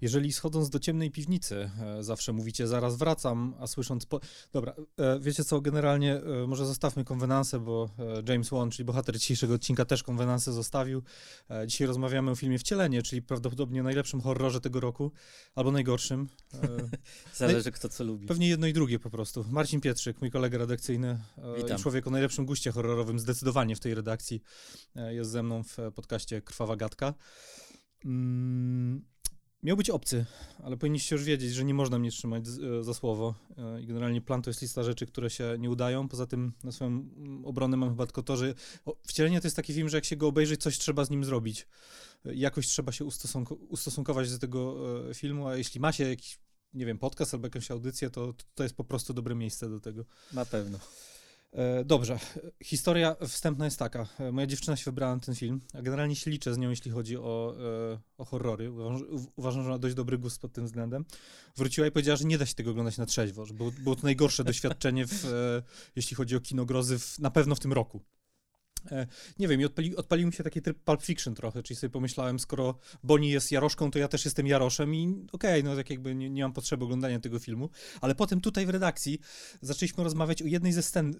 Jeżeli schodząc do ciemnej piwnicy, e, zawsze mówicie zaraz wracam, a słysząc po... Dobra, e, wiecie co, generalnie e, może zostawmy konwenanse, bo James Wan, czyli bohater dzisiejszego odcinka też konwenanse zostawił. Dzisiaj rozmawiamy o filmie Wcielenie, czyli prawdopodobnie najlepszym horrorze tego roku, albo najgorszym. Zależy kto co lubi. Pewnie jedno i drugie po prostu. Marcin Pietrzyk, mój kolega redakcyjny Witam. i człowiek o najlepszym guście horrorowym zdecydowanie w tej redakcji, jest ze mną w podcaście Krwawa Gadka. Mm, miał być obcy, ale powinniście już wiedzieć, że nie można mnie trzymać e, za słowo. E, generalnie plan to jest lista rzeczy, które się nie udają. Poza tym na swoją mm, obronę mam chyba tylko to, że Wcielenie to jest taki film, że jak się go obejrzy, coś trzeba z nim zrobić. E, Jakoś trzeba się ustosunko- ustosunkować do tego filmu, a jeśli ma się jakiś nie wiem, podcast albo jakąś audycję, to to jest po prostu dobre miejsce do tego. Na pewno. E, dobrze, historia wstępna jest taka. E, Moja dziewczyna się wybrała na ten film, a generalnie się liczę z nią, jeśli chodzi o, e, o horrory. Uważam, że ma dość dobry gust pod tym względem. Wróciła i powiedziała, że nie da się tego oglądać na trzeźwo, że było, było to najgorsze doświadczenie, w, jeśli chodzi o kino grozy, w, na pewno w tym roku. E, Nie wiem, i odpali, odpalił mi się taki tryb Pulp Fiction trochę, czyli sobie pomyślałem, skoro Bonnie jest Jaroszką, to ja też jestem Jaroszem i okej, no tak jakby nie, nie mam potrzeby oglądania tego filmu, ale potem tutaj w redakcji zaczęliśmy rozmawiać o jednej ze scen e,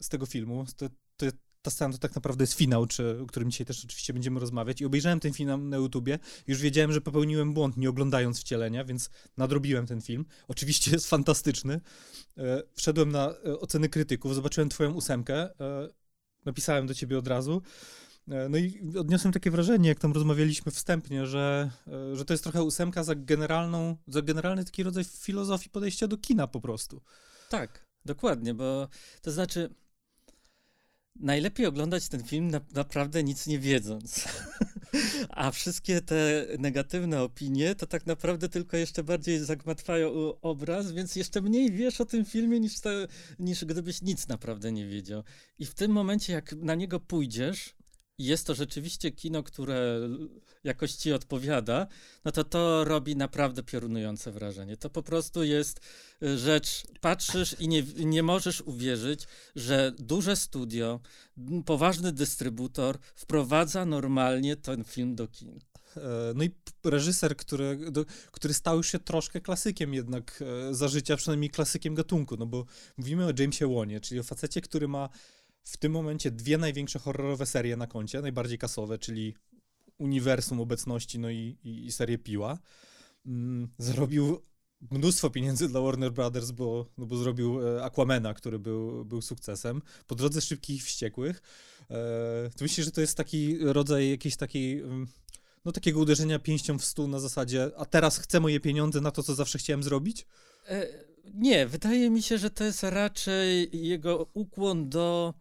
z tego filmu, to, to, ta scena to tak naprawdę jest finał, czy, o którym dzisiaj też oczywiście będziemy rozmawiać. I obejrzałem ten film na YouTubie, już wiedziałem, że popełniłem błąd nie oglądając wcielenia, więc nadrobiłem ten film, oczywiście jest fantastyczny, E, wszedłem na oceny krytyków, zobaczyłem twoją ósemkę, napisałem do ciebie od razu. E, No i odniosłem takie wrażenie, jak tam rozmawialiśmy wstępnie, że, e, że to jest trochę ósemka za generalną, za generalny taki rodzaj filozofii podejścia do kina po prostu. Tak, dokładnie, bo to znaczy najlepiej oglądać ten film na, naprawdę nic nie wiedząc. A wszystkie te negatywne opinie to tak naprawdę tylko jeszcze bardziej zagmatwają obraz, więc jeszcze mniej wiesz o tym filmie niż, te, niż gdybyś nic naprawdę nie wiedział. I w tym momencie, jak na niego pójdziesz, jest to rzeczywiście kino, które jakoś ci odpowiada, no to to robi naprawdę piorunujące wrażenie. To po prostu jest y, rzecz, patrzysz i nie, nie możesz uwierzyć, że duże studio, poważny dystrybutor wprowadza normalnie ten film do kin. E, No i reżyser, który, do, który stał się troszkę klasykiem jednak e, za życia, przynajmniej klasykiem gatunku, no bo mówimy o Jamesie Wanie, czyli o facecie, który ma w tym momencie dwie największe horrorowe serie na koncie, najbardziej kasowe, czyli Uniwersum Obecności, no i, i, i serię Piła. Mm, Zarobił mnóstwo pieniędzy dla Warner Brothers, bo, no bo zrobił e, Aquamena, który był, był sukcesem. Po drodze Szybkich i Wściekłych. E, to myślisz, że to jest taki rodzaj jakiejś takiej... mm, no takiego uderzenia pięścią w stół na zasadzie, a teraz chcę moje pieniądze na to, co zawsze chciałem zrobić? E, nie, wydaje mi się, że to jest raczej jego ukłon do,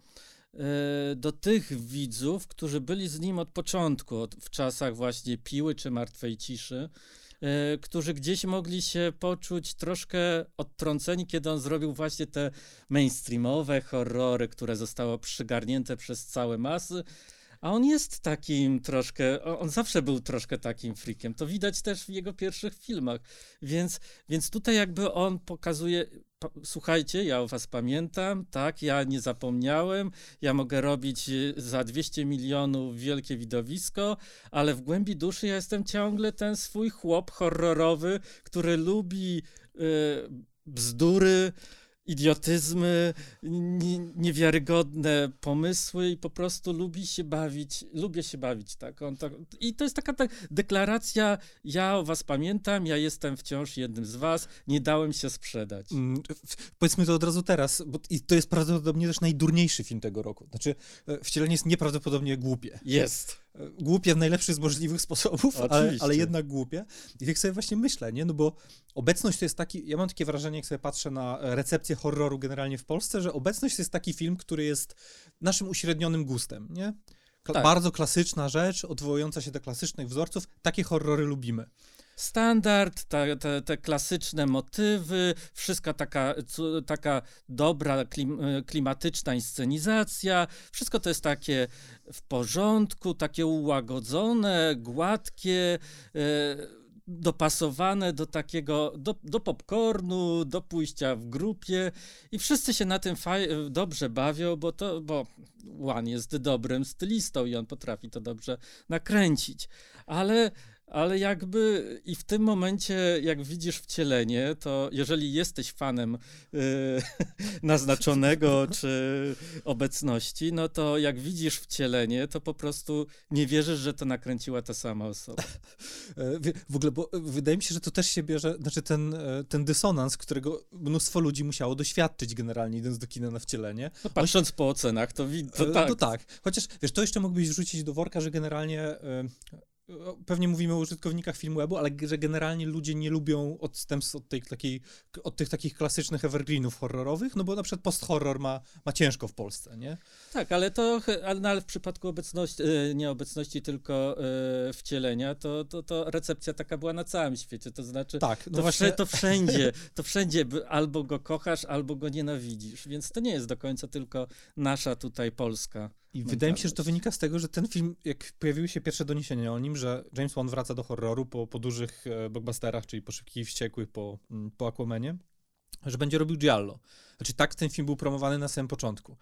e, do tych widzów, którzy byli z nim od początku, w czasach właśnie Piły czy Martwej Ciszy, e, którzy gdzieś mogli się poczuć troszkę odtrąceni, kiedy on zrobił właśnie te mainstreamowe horrory, które zostały przygarnięte przez całe masy. A on jest takim troszkę, on zawsze był troszkę takim freakiem. To widać też w jego pierwszych filmach. Więc, więc tutaj jakby on pokazuje, słuchajcie, ja o was pamiętam, tak, ja nie zapomniałem, ja mogę robić y, za 200 milionów wielkie widowisko, ale w głębi duszy ja jestem ciągle ten swój chłop horrorowy, który lubi y, bzdury, idiotyzmy, nie, niewiarygodne pomysły i po prostu lubi się bawić, lubię się bawić, tak. On tak I to jest taka ta deklaracja, ja o was pamiętam, ja jestem wciąż jednym z was, nie dałem się sprzedać. Mm, Powiedzmy to od razu teraz, bo i to jest prawdopodobnie też najdurniejszy film tego roku. Znaczy, e, wcielenie jest nieprawdopodobnie głupie. Jest. Głupie w najlepszy z możliwych sposobów, ale, ale jednak głupie. I tak sobie właśnie myślę, nie? No bo obecność to jest taki, ja mam takie wrażenie, jak sobie patrzę na recepcję horroru generalnie w Polsce, że obecność to jest taki film, który jest naszym uśrednionym gustem, nie? Kla- Tak. Bardzo klasyczna rzecz, odwołująca się do klasycznych wzorców. Takie horrory lubimy. Standard, ta, te, te klasyczne motywy, wszystka taka, taka dobra, klim, e, klimatyczna inscenizacja, wszystko to jest takie w porządku, takie ułagodzone, gładkie, e, dopasowane do takiego, do, do popcornu, do pójścia w grupie. I wszyscy się na tym faj- dobrze bawią, bo to, bo Juan jest dobrym stylistą i on potrafi to dobrze nakręcić, ale ale jakby i w tym momencie, jak widzisz wcielenie, to jeżeli jesteś fanem yy, naznaczonego czy obecności, no to jak widzisz wcielenie, to po prostu nie wierzysz, że to nakręciła ta sama osoba. E, w ogóle, bo wydaje mi się, że to też się bierze, znaczy ten, e, ten dysonans, którego mnóstwo ludzi musiało doświadczyć generalnie, idąc do kina na wcielenie. No, patrząc po ocenach, to, to e, tak. No tak. Chociaż, wiesz, to jeszcze mógłbyś wrzucić do worka, że generalnie pewnie mówimy o użytkownikach Filmwebu, ale że generalnie ludzie nie lubią odstępstw od, tej, takiej, od tych takich klasycznych evergreenów horrorowych, no bo na przykład post-horror ma, ma ciężko w Polsce, nie? Tak, ale to ale, ale w przypadku obecności, e, nie obecności, tylko e, wcielenia, to, to, to recepcja taka była na całym świecie, to znaczy tak, no to, właśnie... to wszędzie, to wszędzie albo go kochasz, albo go nienawidzisz, więc to nie jest do końca tylko nasza tutaj Polska. I wydaje mi się, że to wynika z tego, że ten film, jak pojawiły się pierwsze doniesienia o nim, że James Wan wraca do horroru po, po dużych e, blockbusterach, czyli po Szybkich i Wściekłych, po, mm, po Aquamanie, że będzie robił Giallo. Znaczy tak ten film był promowany na samym początku.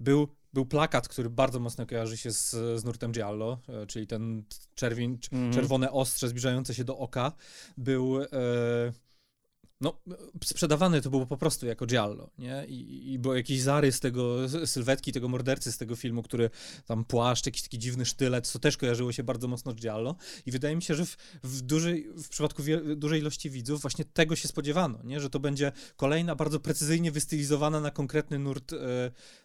Był, był plakat, który bardzo mocno kojarzy się z, z nurtem Giallo, e, czyli ten czerwień, mm czerwone ostrze zbliżające się do oka. Był... E, no, sprzedawane to było po prostu jako giallo, nie? I, i był jakiś zarys tego, sylwetki tego mordercy z tego filmu, który tam płaszcz, jakiś taki dziwny sztylet, co też kojarzyło się bardzo mocno z giallo i wydaje mi się, że w, w, dużej, w przypadku wie, dużej ilości widzów właśnie tego się spodziewano, nie? Że to będzie kolejna bardzo precyzyjnie wystylizowana na konkretny nurt e,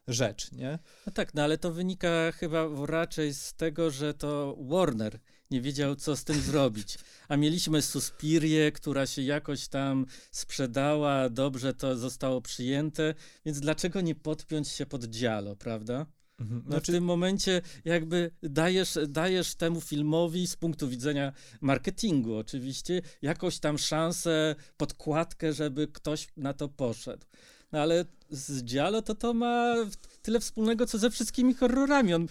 rzecz, nie? No tak, no ale to wynika chyba raczej z tego, że to Warner nie wiedział, co z tym zrobić. A mieliśmy Suspirię, która się jakoś tam sprzedała, dobrze to zostało przyjęte, więc dlaczego nie podpiąć się pod dzialo, prawda? Mhm. No znaczy... w tym momencie jakby dajesz, dajesz temu filmowi z punktu widzenia marketingu oczywiście jakąś tam szansę, podkładkę, żeby ktoś na to poszedł. No ale z Giallo to to ma tyle wspólnego, co ze wszystkimi horrorami. On,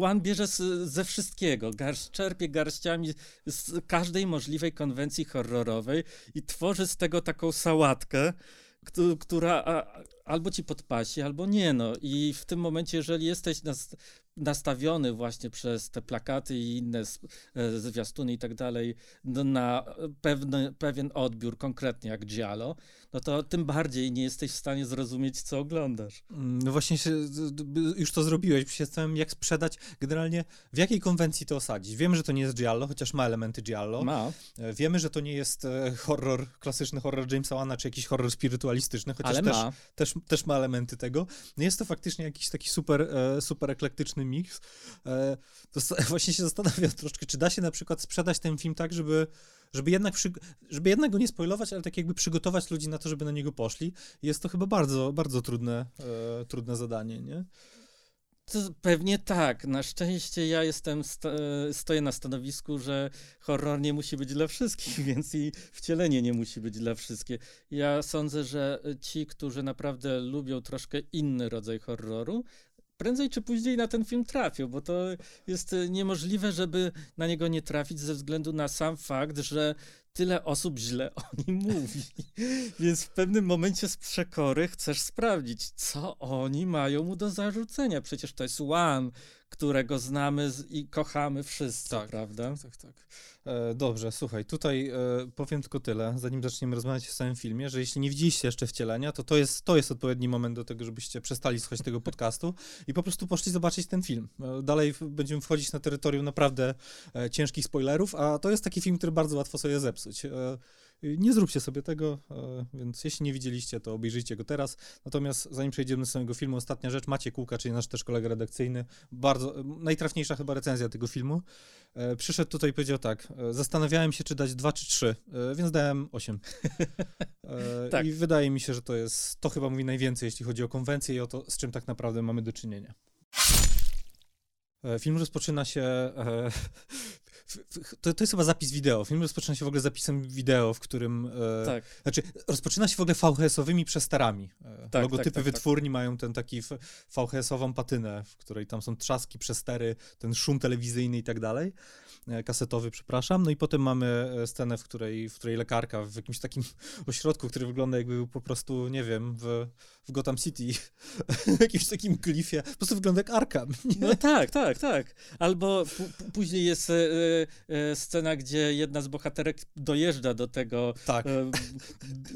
One bierze z, ze wszystkiego, garść, czerpie garściami z każdej możliwej konwencji horrorowej i tworzy z tego taką sałatkę, która albo ci podpasi, albo nie. No. I w tym momencie, jeżeli jesteś nas, nastawiony właśnie przez te plakaty i inne e, zwiastuny i tak dalej na pewny, pewien odbiór, konkretnie jak Giallo, no to tym bardziej nie jesteś w stanie zrozumieć, co oglądasz. Mm, no właśnie się, już to zrobiłeś, zastanawiam, jak sprzedać, generalnie w jakiej konwencji to osadzić. Wiemy, że to nie jest Giallo, chociaż ma elementy Giallo. Ma. E, wiemy, że to nie jest e, horror, klasyczny horror Jamesa Wana, czy jakiś horror spirytualistyczny, chociaż też, ma. Też, też ma elementy tego. No jest to faktycznie jakiś taki super, super eklektyczny mix. To właśnie się zastanawiam troszkę, czy da się na przykład sprzedać ten film tak, żeby żeby jednak, żeby jednak go nie spoilować, ale tak jakby przygotować ludzi na to, żeby na niego poszli. Jest to chyba bardzo, bardzo trudne, e, trudne zadanie, nie? To pewnie tak. Na szczęście ja jestem, sto, stoję na stanowisku, że horror nie musi być dla wszystkich, więc i wcielenie nie musi być dla wszystkich. Ja sądzę, że ci, którzy naprawdę lubią troszkę inny rodzaj horroru, prędzej czy później na ten film trafią, bo to jest niemożliwe, żeby na niego nie trafić ze względu na sam fakt, że tyle osób źle o nim mówi. Więc w pewnym momencie z przekory chcesz sprawdzić, co oni mają mu do zarzucenia. Przecież to jest One, którego znamy i kochamy wszyscy, tak, prawda? Tak, tak, tak. E, dobrze, słuchaj, tutaj e, powiem tylko tyle, zanim zaczniemy rozmawiać o samym filmie, że jeśli nie widzieliście jeszcze wcielenia, to to jest, to jest odpowiedni moment do tego, żebyście przestali słuchać tego podcastu i po prostu poszli zobaczyć ten film. E, dalej będziemy wchodzić na terytorium naprawdę e, ciężkich spoilerów, a to jest taki film, który bardzo łatwo sobie zepsuć. E, nie zróbcie sobie tego, e, więc jeśli nie widzieliście, to obejrzyjcie go teraz. Natomiast zanim przejdziemy do samego filmu, ostatnia rzecz. Macie Kółka, czyli nasz też kolega redakcyjny, bardzo, najtrafniejsza chyba recenzja tego filmu. E, przyszedł tutaj i powiedział tak, zastanawiałem się, czy dać dwa czy trzy, więc dałem osiem. tak. I wydaje mi się, że to jest, to chyba mówi najwięcej, jeśli chodzi o konwencję i o to, z czym tak naprawdę mamy do czynienia. Film rozpoczyna się to, to jest chyba zapis wideo. Film rozpoczyna się w ogóle zapisem wideo, w którym. E, tak. Znaczy, rozpoczyna się w ogóle VHS-owymi przesterami. E, tak, Logotypy tak, tak, tak. wytwórni mają ten taki VHS-ową patynę, w której tam są trzaski, przestery, ten szum telewizyjny i tak dalej. E, kasetowy, przepraszam. No i potem mamy e, scenę, w której, w której lekarka w jakimś takim ośrodku, który wygląda jakby był po prostu, nie wiem, w, w Gotham City, w jakimś takim klifie, po prostu wygląda jak Arkham. Nie? No tak, tak, tak. Albo później jest e, e, scena, gdzie jedna z bohaterek dojeżdża do tego tak. e,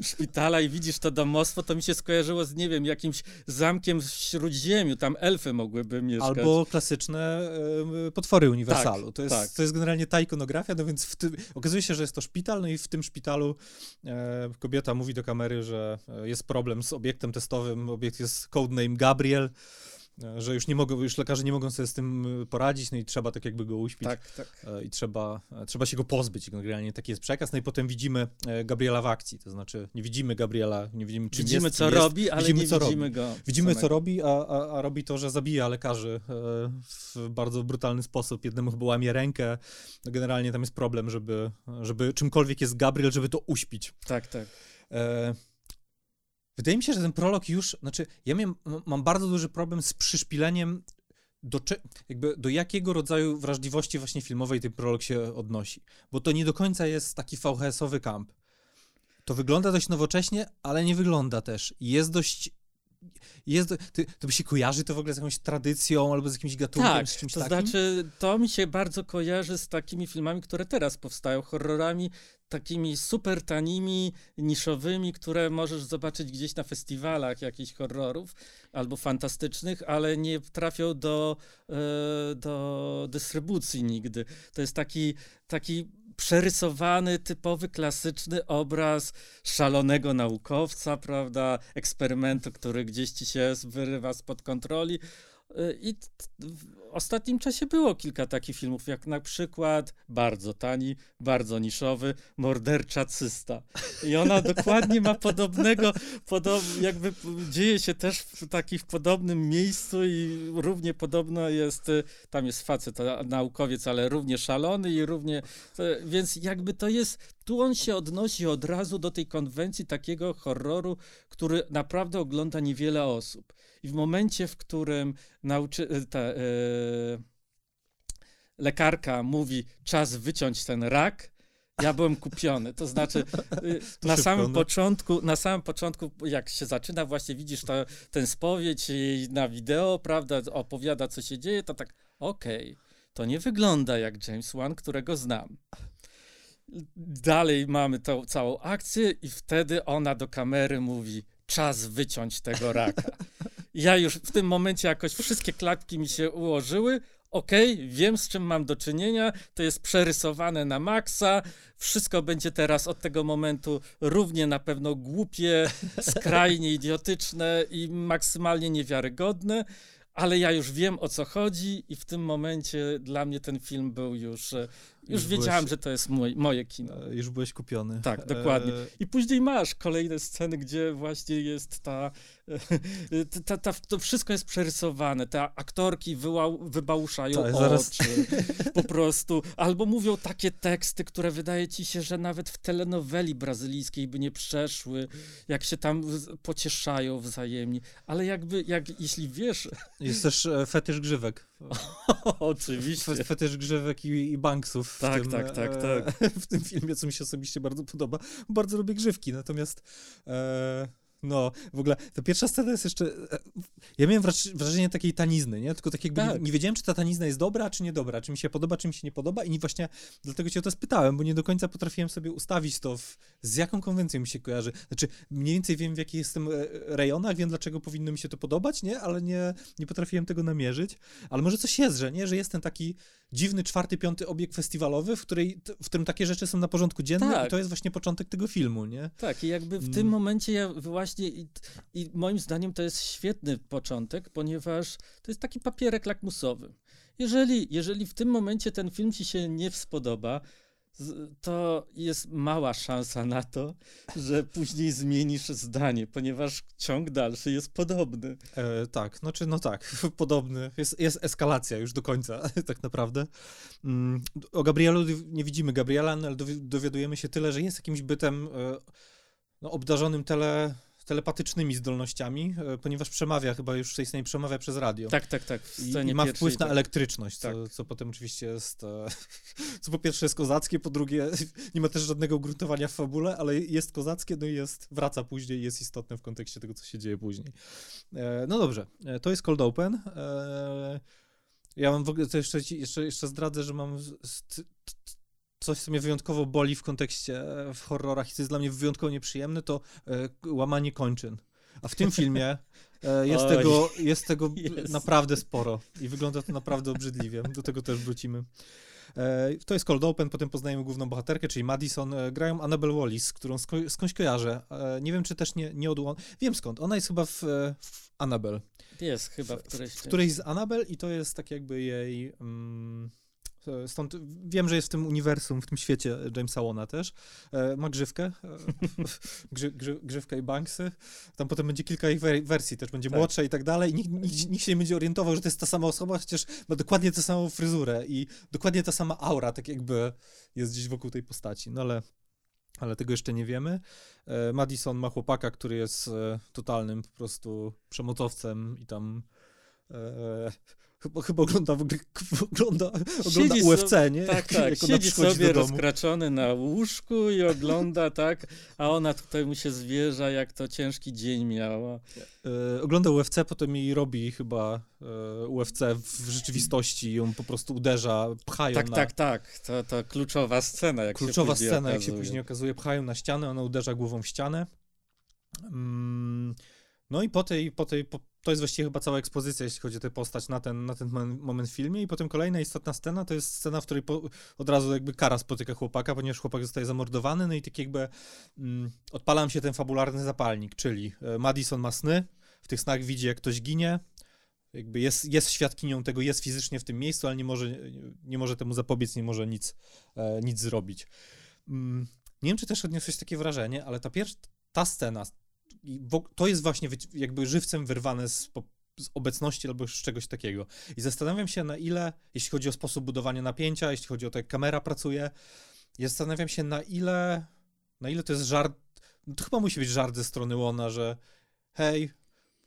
szpitala i widzisz to domostwo, to mi się skojarzyło z, nie wiem, jakimś zamkiem w Śródziemiu, tam elfy mogłyby mieszkać. Albo klasyczne potwory Uniwersalu. Tak, to, jest, tak. to jest generalnie ta ikonografia, no więc tym, okazuje się, że jest to szpital, no i w tym szpitalu kobieta mówi do kamery, że jest problem z obiektem testowym, obiekt jest codename Gabriel, że już nie mogą, już lekarze nie mogą sobie z tym y, poradzić, no i trzeba tak jakby go uśpić. Tak, tak. E, I trzeba, e, trzeba się go pozbyć. Generalnie taki jest przekaz. No i potem widzimy e, Gabriela w akcji, to znaczy nie widzimy Gabriela, nie widzimy czym Widzimy jest, co jest. robi, ale widzimy, nie co widzimy robi. go. Widzimy samego. co robi, a, a, a robi to, że zabija lekarzy w bardzo brutalny sposób. Jednemu chyba łamie rękę. No generalnie tam jest problem, żeby, żeby czymkolwiek jest Gabriel, żeby to uśpić. Tak, tak. Wydaje mi się, że ten prolog już, znaczy ja miałem, mam bardzo duży problem z przyszpileniem do, jakby do jakiego rodzaju wrażliwości właśnie filmowej ten prolog się odnosi. Bo to nie do końca jest taki VHS-owy kamp. To wygląda dość nowocześnie, ale nie wygląda też. Jest dość jest, to, to by się kojarzy to w ogóle z jakąś tradycją albo z jakimś gatunkiem, tak, z czymś to takim? znaczy, to mi się bardzo kojarzy z takimi filmami, które teraz powstają, horrorami takimi super tanimi, niszowymi, które możesz zobaczyć gdzieś na festiwalach jakichś horrorów albo fantastycznych, ale nie trafią do, e, do dystrybucji nigdy. To jest taki, taki przerysowany, typowy, klasyczny obraz szalonego naukowca, prawda, eksperymentu, który gdzieś ci się wyrywa spod kontroli. I w ostatnim czasie było kilka takich filmów, jak na przykład bardzo tani, bardzo niszowy, Mordercza Cysta. I ona dokładnie ma podobnego, podob, jakby dzieje się też w takim podobnym miejscu i równie podobno jest, tam jest facet, naukowiec, ale równie szalony i równie, więc jakby to jest, tu on się odnosi od razu do tej konwencji takiego horroru, który naprawdę ogląda niewiele osób. I w momencie, w którym nauczy, e, ta, e, lekarka mówi, czas wyciąć ten rak, ja byłem kupiony. To znaczy, to na samym początku, na samym początku, jak się zaczyna, właśnie widzisz to, ten spowiedź na wideo, prawda, opowiada, co się dzieje, to tak, okej, okay, to nie wygląda jak James Wan, którego znam. Dalej mamy tą całą akcję i wtedy ona do kamery mówi, czas wyciąć tego raka. Ja już w tym momencie jakoś wszystkie klatki mi się ułożyły. Okej, okay, wiem z czym mam do czynienia, to jest przerysowane na maksa, wszystko będzie teraz od tego momentu równie na pewno głupie, skrajnie idiotyczne i maksymalnie niewiarygodne, ale ja już wiem o co chodzi i w tym momencie dla mnie ten film był już e, już, już wiedziałem, byłeś, że to jest mój, moje kino. E, już byłeś kupiony. Tak, dokładnie. E, I później masz kolejne sceny, gdzie właśnie jest ta, ta, ta, to wszystko jest przerysowane, te aktorki wyłał, wybałuszają tak, oczy, zaraz... po prostu, albo mówią takie teksty, które wydaje ci się, że nawet w telenoweli brazylijskiej by nie przeszły, jak się tam pocieszają wzajemnie, ale jakby, jak, jeśli wiesz... Jest też fetysz grzywek. Oczywiście. Fetysz grzywek i, i banksów. Tak, tym, tak, tak, e, tak. W tym filmie, co mi się osobiście bardzo podoba. Bardzo lubię grzywki, natomiast e, no, w ogóle ta pierwsza scena jest jeszcze. E, ja miałem wrażenie takiej tanizny, nie? Tylko tak jakby tak. Nie, nie, wiedziałem, czy ta tanizna jest dobra, czy niedobra, czy mi się podoba, czy mi się nie podoba. I właśnie dlatego cię o to spytałem, bo nie do końca potrafiłem sobie ustawić to, w, z jaką konwencją mi się kojarzy. Znaczy, mniej więcej wiem, w jakich jestem e, rejonach, wiem, dlaczego powinno mi się to podobać, nie? Ale nie, nie potrafiłem tego namierzyć. Ale może coś jest, że nie? Że jest ten taki dziwny czwarty, piąty obiekt festiwalowy, w, której, w którym takie rzeczy są na porządku dziennym tak. i to jest właśnie początek tego filmu, nie? Tak, i jakby w mm. tym momencie ja właśnie i, i moim zdaniem to jest świetny początek, ponieważ to jest taki papierek lakmusowy. Jeżeli, jeżeli w tym momencie ten film ci się nie spodoba, to jest mała szansa na to, że później zmienisz zdanie, ponieważ ciąg dalszy jest podobny. E, tak, znaczy, no tak, podobny. Jest, jest eskalacja już do końca, tak naprawdę. Mm, o Gabrielu nie widzimy Gabriela, no, ale dowiadujemy się tyle, że jest jakimś bytem e, no, obdarzonym tele telepatycznymi zdolnościami, e, ponieważ przemawia, chyba już w tej scenie przemawia przez radio. Tak, tak, tak. I, I, ma wpływ na tak. elektryczność, tak. co, co potem oczywiście jest, e, co po pierwsze jest kozackie, po drugie nie ma też żadnego ugruntowania w fabule, ale jest kozackie, no i jest, wraca później i jest istotne w kontekście tego, co się dzieje później. E, no dobrze, to jest Cold Open. Ja mam w ogóle, to jeszcze, jeszcze, jeszcze zdradzę, że mam coś, co mnie wyjątkowo boli w kontekście w horrorach i co jest dla mnie wyjątkowo nieprzyjemne, to e, łamanie kończyn. A w tym filmie e, jest, tego, jest tego naprawdę sporo i wygląda to naprawdę obrzydliwie. Do tego też wrócimy. E, to jest Cold Open, potem poznajemy główną bohaterkę, czyli Madison. Grają Annabelle Wallis, którą sko skądś kojarzę. Nie wiem, czy też nie, nie od... Wiem skąd. Ona jest chyba w, w Annabelle. Jest chyba w którejś. W, w którejś z Annabelle i to jest tak jakby jej... Mm, Stąd wiem, że jest w tym uniwersum, w tym świecie Jamesa Wona też. E, ma grzywkę, e, grzy, grzy, grzywkę i banksy. Tam potem będzie kilka ich wersji, też będzie tak. młodsza i tak dalej. Nikt, nikt, nikt, się nie będzie orientował, że to jest ta sama osoba, chociaż ma dokładnie tę samą fryzurę i dokładnie ta sama aura, tak jakby jest gdzieś wokół tej postaci. No ale ale tego jeszcze nie wiemy. E, Madison ma chłopaka, który jest totalnym po prostu przemocowcem i tam Chyba, chyba ogląda, ogląda, ogląda UFC, sobie, nie? Tak, tak. Jak Siedzi sobie rozkraczony na łóżku i ogląda, tak? A ona tutaj mu się zwierza, jak to ciężki dzień miała. E, ogląda UFC, potem jej robi chyba e, UFC w rzeczywistości i ją po prostu uderza, pchają Tak, na... tak, tak. To, to kluczowa scena, jak kluczowa się scena, okazuje. jak się później okazuje. Pchają na ścianę, ona uderza głową w ścianę. Mm, no i po tej, po tej, po, to jest właściwie chyba cała ekspozycja, jeśli chodzi o tę postać na ten, na ten moment w filmie. I potem kolejna istotna scena to jest scena, w której po, od razu jakby Kara spotyka chłopaka, ponieważ chłopak zostaje zamordowany. No i tak jakby mm, odpalam się ten fabularny zapalnik, czyli e, Madison ma sny, w tych snach widzi, jak ktoś ginie, jakby jest, jest świadkinią tego, jest fizycznie w tym miejscu, ale nie może, nie może temu zapobiec, nie może nic, e, nic zrobić. Mm, nie wiem, czy też odniosłeś takie wrażenie, ale ta pierwsza, ta scena, to jest właśnie jakby żywcem wyrwane z, z obecności albo z czegoś takiego. I zastanawiam się, na ile, jeśli chodzi o sposób budowania napięcia, jeśli chodzi o to, jak kamera pracuje, ja zastanawiam się, na ile, na ile to jest żart, to chyba musi być żart ze strony Łona, że hej,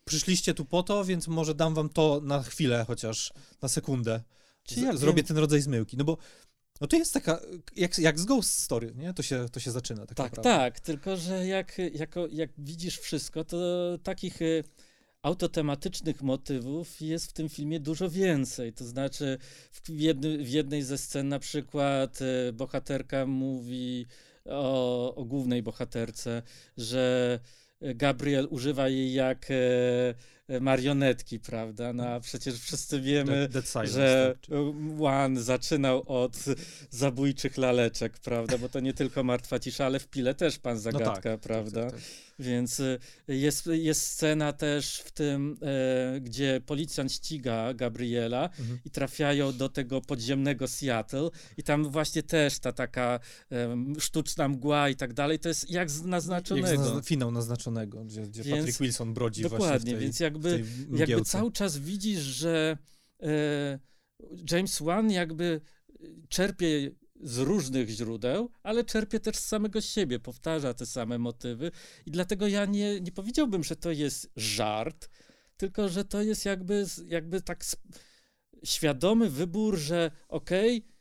przyszliście tu po to, więc może dam wam to na chwilę chociaż, na sekundę. Czy ja zrobię ten rodzaj zmyłki, no bo no to jest taka, jak, jak z Ghost Story, nie? To się, to się zaczyna tak Tak, naprawdę. tak, tylko że jak, jako, jak widzisz wszystko, to takich y, autotematycznych motywów jest w tym filmie dużo więcej. To znaczy w, jedny, w jednej ze scen na przykład y, bohaterka mówi o, o głównej bohaterce, że Gabriel używa jej jak E, marionetki, prawda? No a przecież wszyscy wiemy, Dead, Dead że One zaczynał od zabójczych laleczek, prawda? Bo to nie tylko martwa cisza, ale w pile też pan zagadka, no tak, prawda? Tak, tak, Więc e, jest, jest scena też w tym, e, gdzie policjant ściga Gabriela mhm. i trafiają do tego podziemnego Seattle i tam właśnie też ta taka e, sztuczna mgła i tak dalej, to jest jak z naznaczonego. Jak z finał naznaczonego, gdzie, gdzie więc, Patrick Wilson brodzi dokładnie, właśnie w tej... więc jak jakby, jakby cały czas widzisz, że e, James Wan jakby czerpie z różnych źródeł, ale czerpie też z samego siebie, powtarza te same motywy i dlatego ja nie, nie powiedziałbym, że to jest żart, tylko że to jest jakby, jakby tak świadomy wybór, że okej, okay,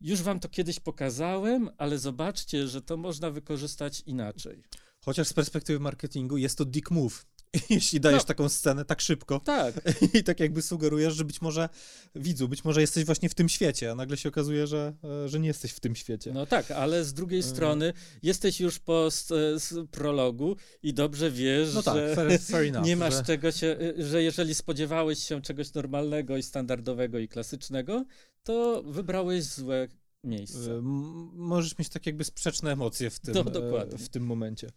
już wam to kiedyś pokazałem, ale zobaczcie, że to można wykorzystać inaczej. Chociaż z perspektywy marketingu jest to dick move. jeśli dajesz no. taką scenę tak szybko. Tak. I tak jakby sugerujesz, że być może widzu, być może jesteś właśnie w tym świecie, a nagle się okazuje, że, e, że nie jesteś w tym świecie. No tak, ale z drugiej hmm. strony jesteś już po e, prologu i dobrze wiesz, no tak, że fair, fair enough, nie masz że... czego się, że jeżeli spodziewałeś się czegoś normalnego i standardowego i klasycznego, to wybrałeś złe miejsce. Możesz mieć tak jakby sprzeczne emocje w tym, no, w tym momencie.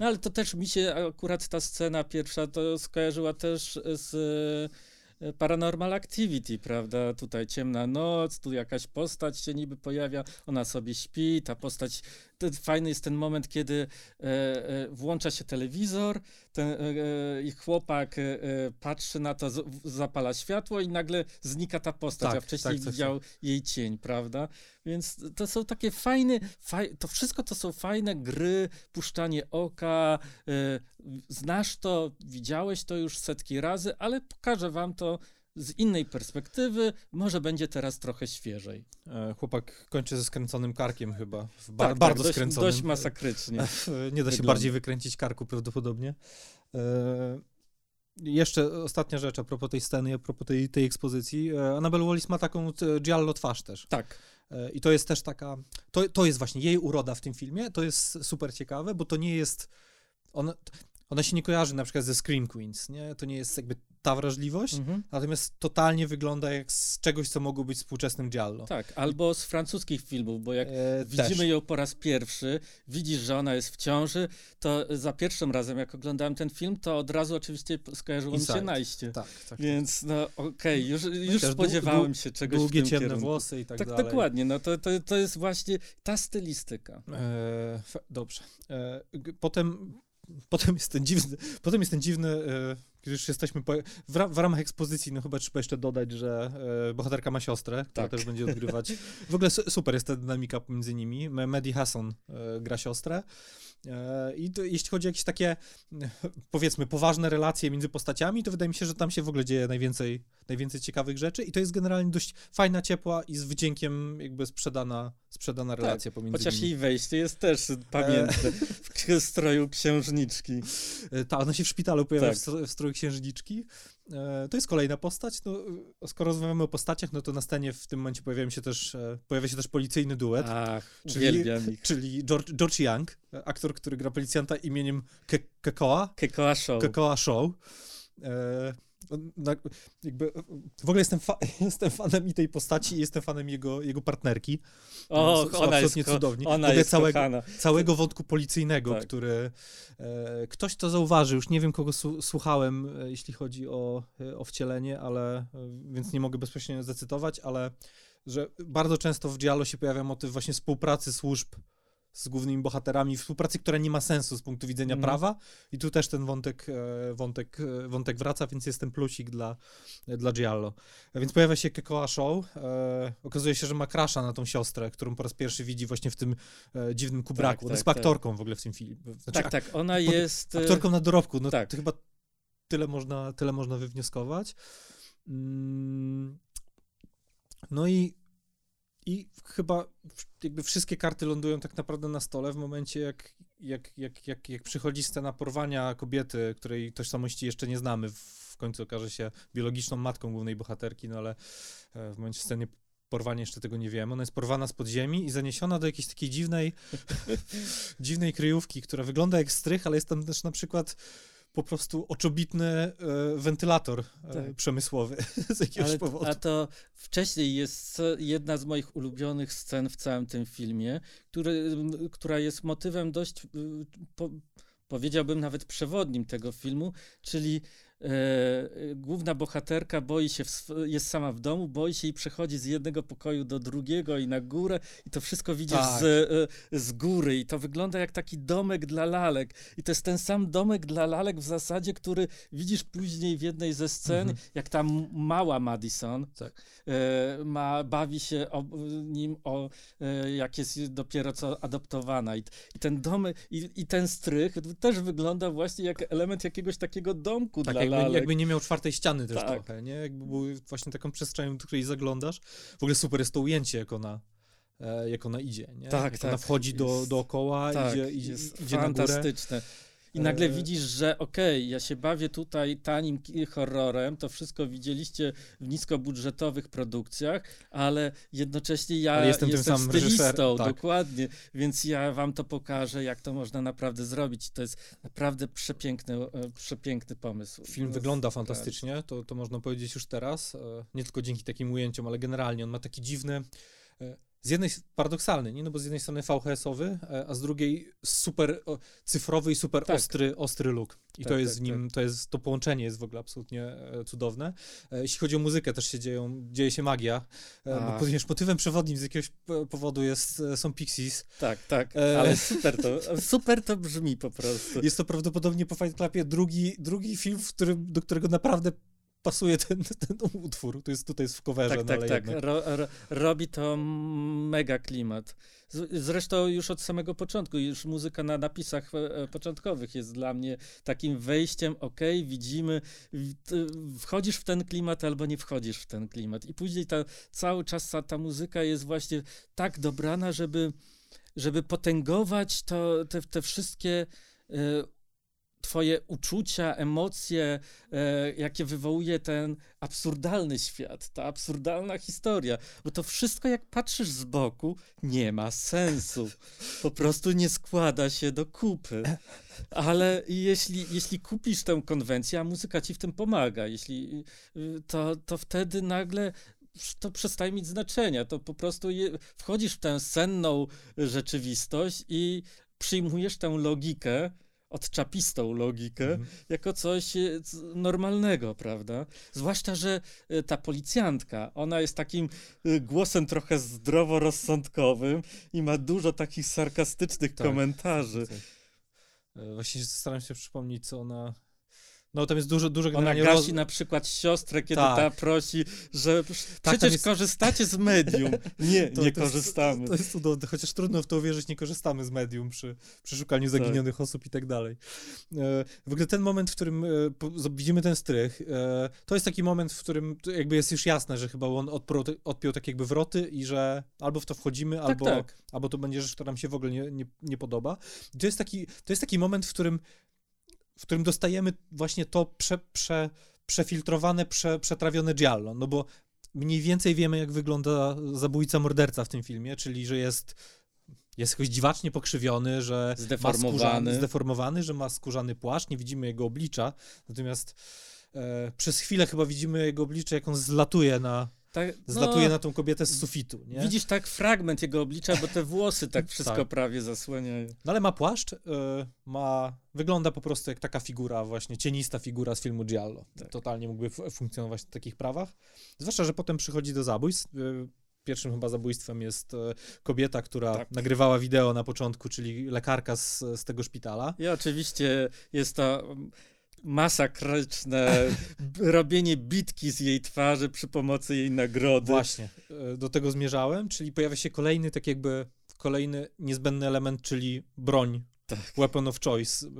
No ale to też mi się akurat ta scena pierwsza to skojarzyła też z e, Paranormal Activity, prawda? Tutaj ciemna noc, tu jakaś postać się niby pojawia, ona sobie śpi, ta postać fajny jest ten moment, kiedy e, e, włącza się telewizor, ten e, e chłopak patrzy na to, zapala światło i nagle znika ta postać, tak, a wcześniej tak, widział jej cień, prawda? Więc to są takie fajne, faj, to wszystko to są fajne gry, puszczanie oka, znasz to, widziałeś to już setki razy, ale pokażę wam to z innej perspektywy, może będzie teraz trochę świeżej. E, chłopak kończy ze skręconym karkiem chyba. Ba tak, bardzo tak, skręconym. Dość masakrycznie. Nie da się bardziej wykręcić karku prawdopodobnie. E, jeszcze ostatnia rzecz a propos tej sceny, a propos tej, tej ekspozycji. E, Annabelle Wallis ma taką giallo twarz też. Tak. I to jest też taka, to, to jest właśnie jej uroda w tym filmie, to jest super ciekawe, bo to nie jest, ona, ona się nie kojarzy na przykład ze Scream Queens, nie? To nie jest jakby ta wrażliwość, Mhm. natomiast totalnie wygląda jak z czegoś, co mogło być współczesnym giallo. Tak, albo z francuskich filmów, bo jak E, widzimy też. ją po raz pierwszy, widzisz, że ona jest w ciąży, to za pierwszym razem, jak oglądałem ten film, to od razu oczywiście skojarzyło mi się najście. Tak, tak. Więc no okej, już, już też dłu- spodziewałem się czegoś Długie, ciemne kierunku. włosy i tak, Tak, dalej. dokładnie, no to, to, to jest właśnie ta stylistyka. E, dobrze. E, potem, potem jest ten dziwny, potem jest ten dziwny, e, już jesteśmy po, w, ra, w ramach ekspozycji, no chyba trzeba jeszcze dodać, że e, bohaterka ma siostrę, która Tak. też będzie odgrywać. W ogóle su, super jest ta dynamika pomiędzy nimi. M- Maddie Hasson e, gra siostrę. E, I to, jeśli chodzi o jakieś takie, powiedzmy, poważne relacje między postaciami, to wydaje mi się, że tam się w ogóle dzieje najwięcej, najwięcej ciekawych rzeczy i to jest generalnie dość fajna, ciepła i z wdziękiem jakby sprzedana, sprzedana relacja pomiędzy Chociaż nimi. jej wejście jest też pamiętne, w stroju księżniczki. E, Tak, ona się w szpitalu pojawia Tak. w, w stroju księżniczki. E, To jest kolejna postać. No, e, skoro rozmawiamy o postaciach, no to na scenie w tym momencie pojawiają się też, e, pojawia się też policyjny duet, Ach, Czyli- czyli George, George Young, aktor, który gra policjanta imieniem Ke- Kekoa, Kekoa Show. Kekoa Show. E, na, jakby, e, w ogóle jestem, fa- jestem fanem i tej postaci i jestem fanem jego, jego partnerki. O, są ona jest, absolutnie ko- cudowni. Ona jest całego- kochana. całego wątku policyjnego, Tak. który e, ktoś to zauważył, już nie wiem kogo słuchałem, e, jeśli chodzi o, e, o wcielenie, ale e, więc nie mogę bezpośrednio zacytować, ale że bardzo często w Giallo się pojawia motyw właśnie współpracy służb z głównymi bohaterami, współpracy, która nie ma sensu z punktu widzenia Mhm. prawa i tu też ten wątek, e, wątek, e, wątek wraca, więc jest ten plusik dla, dla Giallo. Więc pojawia się Kekoa Show, e, okazuje się, że ma krasza na tą siostrę, którą po raz pierwszy widzi właśnie w tym e, dziwnym kubraku. Tak, Ona tak, jest tak. aktorką w ogóle w tym filmie. Znaczy, Tak, tak, ona pod- jest... Aktorką na dorobku, no tak. to chyba tyle można, tyle można wywnioskować. Mm, No i, i chyba jakby wszystkie karty lądują tak naprawdę na stole w momencie, jak, jak, jak, jak, jak przychodzi scena porwania kobiety, której tożsamości jeszcze nie znamy. W końcu okaże się biologiczną matką głównej bohaterki, no ale e, w momencie sceny porwania jeszcze tego nie wiemy. Ona jest porwana z podziemi i zaniesiona do jakiejś takiej dziwnej, dziwnej kryjówki, która wygląda jak strych, ale jest tam też na przykład po prostu oczobitny e, wentylator e, Tak. przemysłowy z jakiegoś Ale, powodu. a to wcześniej jest jedna z moich ulubionych scen w całym tym filmie, który, która jest motywem dość, y, po, powiedziałbym nawet przewodnim tego filmu, czyli główna bohaterka boi się, w, jest sama w domu, boi się i przechodzi z jednego pokoju do drugiego i na górę i to wszystko widzisz Tak. z, e, z góry i to wygląda jak taki domek dla lalek i to jest ten sam domek dla lalek w zasadzie, który widzisz później w jednej ze scen, Mhm. jak ta mała Madison Tak. e, ma, bawi się o, nim, o, e, jak jest dopiero co adoptowana. I, i ten domek, i, i ten strych też wygląda właśnie jak element jakiegoś takiego domku Tak, dla jakby, lalek. jakby nie miał czwartej ściany też Tak. trochę, nie? Jakby był właśnie taką przestrzenią, do której zaglądasz. W ogóle super jest to ujęcie, jak ona, e, jak ona idzie, nie? Tak, jak ona tak. wchodzi do, Jest- dookoła, tak, idzie, idzie, jest idzie na górę. I nagle E, widzisz, że okej, ja się bawię tutaj tanim horrorem, to wszystko widzieliście w niskobudżetowych produkcjach, ale jednocześnie ja Ale jestem tym samym stylistą, tak. dokładnie, więc ja wam to pokażę, jak to można naprawdę zrobić. To jest naprawdę przepiękny, e, przepiękny pomysł. Film No, wygląda tak. fantastycznie, to, to można powiedzieć już teraz. e, Nie tylko dzięki takim ujęciom, ale generalnie on ma taki dziwny, e, z jednej paradoksalny, nie? No bo z jednej strony VHS-owy, e, a z drugiej super cyfrowy i super Tak. ostry, ostry look. I Tak, to jest tak, z nim, to jest, to połączenie jest w ogóle absolutnie e, cudowne. E, Jeśli chodzi o muzykę, też się dzieją, dzieje się magia, bo ponieważ motywem przewodnim z jakiegoś powodu jest, są Pixies. Tak, tak, ale super to, super to brzmi po prostu. Jest to prawdopodobnie po Fight Clubie drugi, drugi film, w którym, do którego naprawdę pasuje ten, ten utwór. To jest tutaj jest w coverze, Tak, no, tak, ale tak. jednak. Ro, ro, robi to mega klimat. Z, zresztą już od samego początku, już muzyka na napisach e, e, początkowych jest dla mnie takim wejściem, ok, widzimy, wchodzisz w ten klimat albo nie wchodzisz w ten klimat. I później ta, cały czas ta, ta muzyka jest właśnie tak dobrana, żeby, żeby potęgować to, te, te wszystkie e, twoje uczucia, emocje, e, jakie wywołuje ten absurdalny świat, ta absurdalna historia, bo to wszystko jak patrzysz z boku nie ma sensu. Po prostu nie składa się do kupy. Ale jeśli, jeśli kupisz tę konwencję, a muzyka ci w tym pomaga, jeśli, y, to, to wtedy nagle to przestaje mieć znaczenia. To po prostu je, wchodzisz w tę senną rzeczywistość i przyjmujesz tę logikę, odczapistą logikę, mhm. jako coś e, normalnego, prawda? Zwłaszcza, że e, ta policjantka, ona jest takim e, głosem trochę zdroworozsądkowym i ma dużo takich sarkastycznych tak, komentarzy. Tak. Właśnie staram się przypomnieć, co ona no tam jest dużo, dużo Ona gasi roz... na przykład siostrę, kiedy tak. ta prosi, że tak, przecież jest... korzystacie z medium. Nie, to, nie to korzystamy. Jest, to jest cudowne, chociaż trudno w to uwierzyć, nie korzystamy z medium przy, przy szukaniu tak. zaginionych tak. osób i tak dalej. E, w ogóle ten moment, w którym e, widzimy ten strych, e, to jest taki moment, w którym jakby jest już jasne, że chyba on odpiął, odpiął tak jakby wroty i że albo w to wchodzimy, tak, albo, tak. albo to będzie rzecz, która nam się w ogóle nie, nie, nie podoba. I to jest taki, to jest taki moment, w którym w którym dostajemy właśnie to prze, prze, przefiltrowane, prze, przetrawione giallo, no bo mniej więcej wiemy, jak wygląda zabójca morderca w tym filmie, czyli że jest jest jakoś dziwacznie pokrzywiony, że zdeformowany. Skórzany, zdeformowany, że ma skórzany płaszcz, nie widzimy jego oblicza, natomiast e, przez chwilę chyba widzimy jego oblicze, jak on zlatuje na, tak, zlatuje no, na tą kobietę z sufitu. Nie? Widzisz tak fragment jego oblicza, bo te włosy tak wszystko tak. prawie zasłaniają. No ale ma płaszcz, y, ma, wygląda po prostu jak taka figura, właśnie cienista figura z filmu Giallo. Tak. Totalnie mógłby funkcjonować w takich prawach. Zwłaszcza, że potem przychodzi do zabójstw. Y, pierwszym chyba zabójstwem jest e, kobieta, która tak. nagrywała wideo na początku, czyli lekarka z, z tego szpitala. I oczywiście jest to masakryczne robienie bitki z jej twarzy przy pomocy jej nagrody. Właśnie, e, do tego zmierzałem, czyli pojawia się kolejny, tak jakby kolejny niezbędny element, czyli broń. Tak. Weapon of choice, e,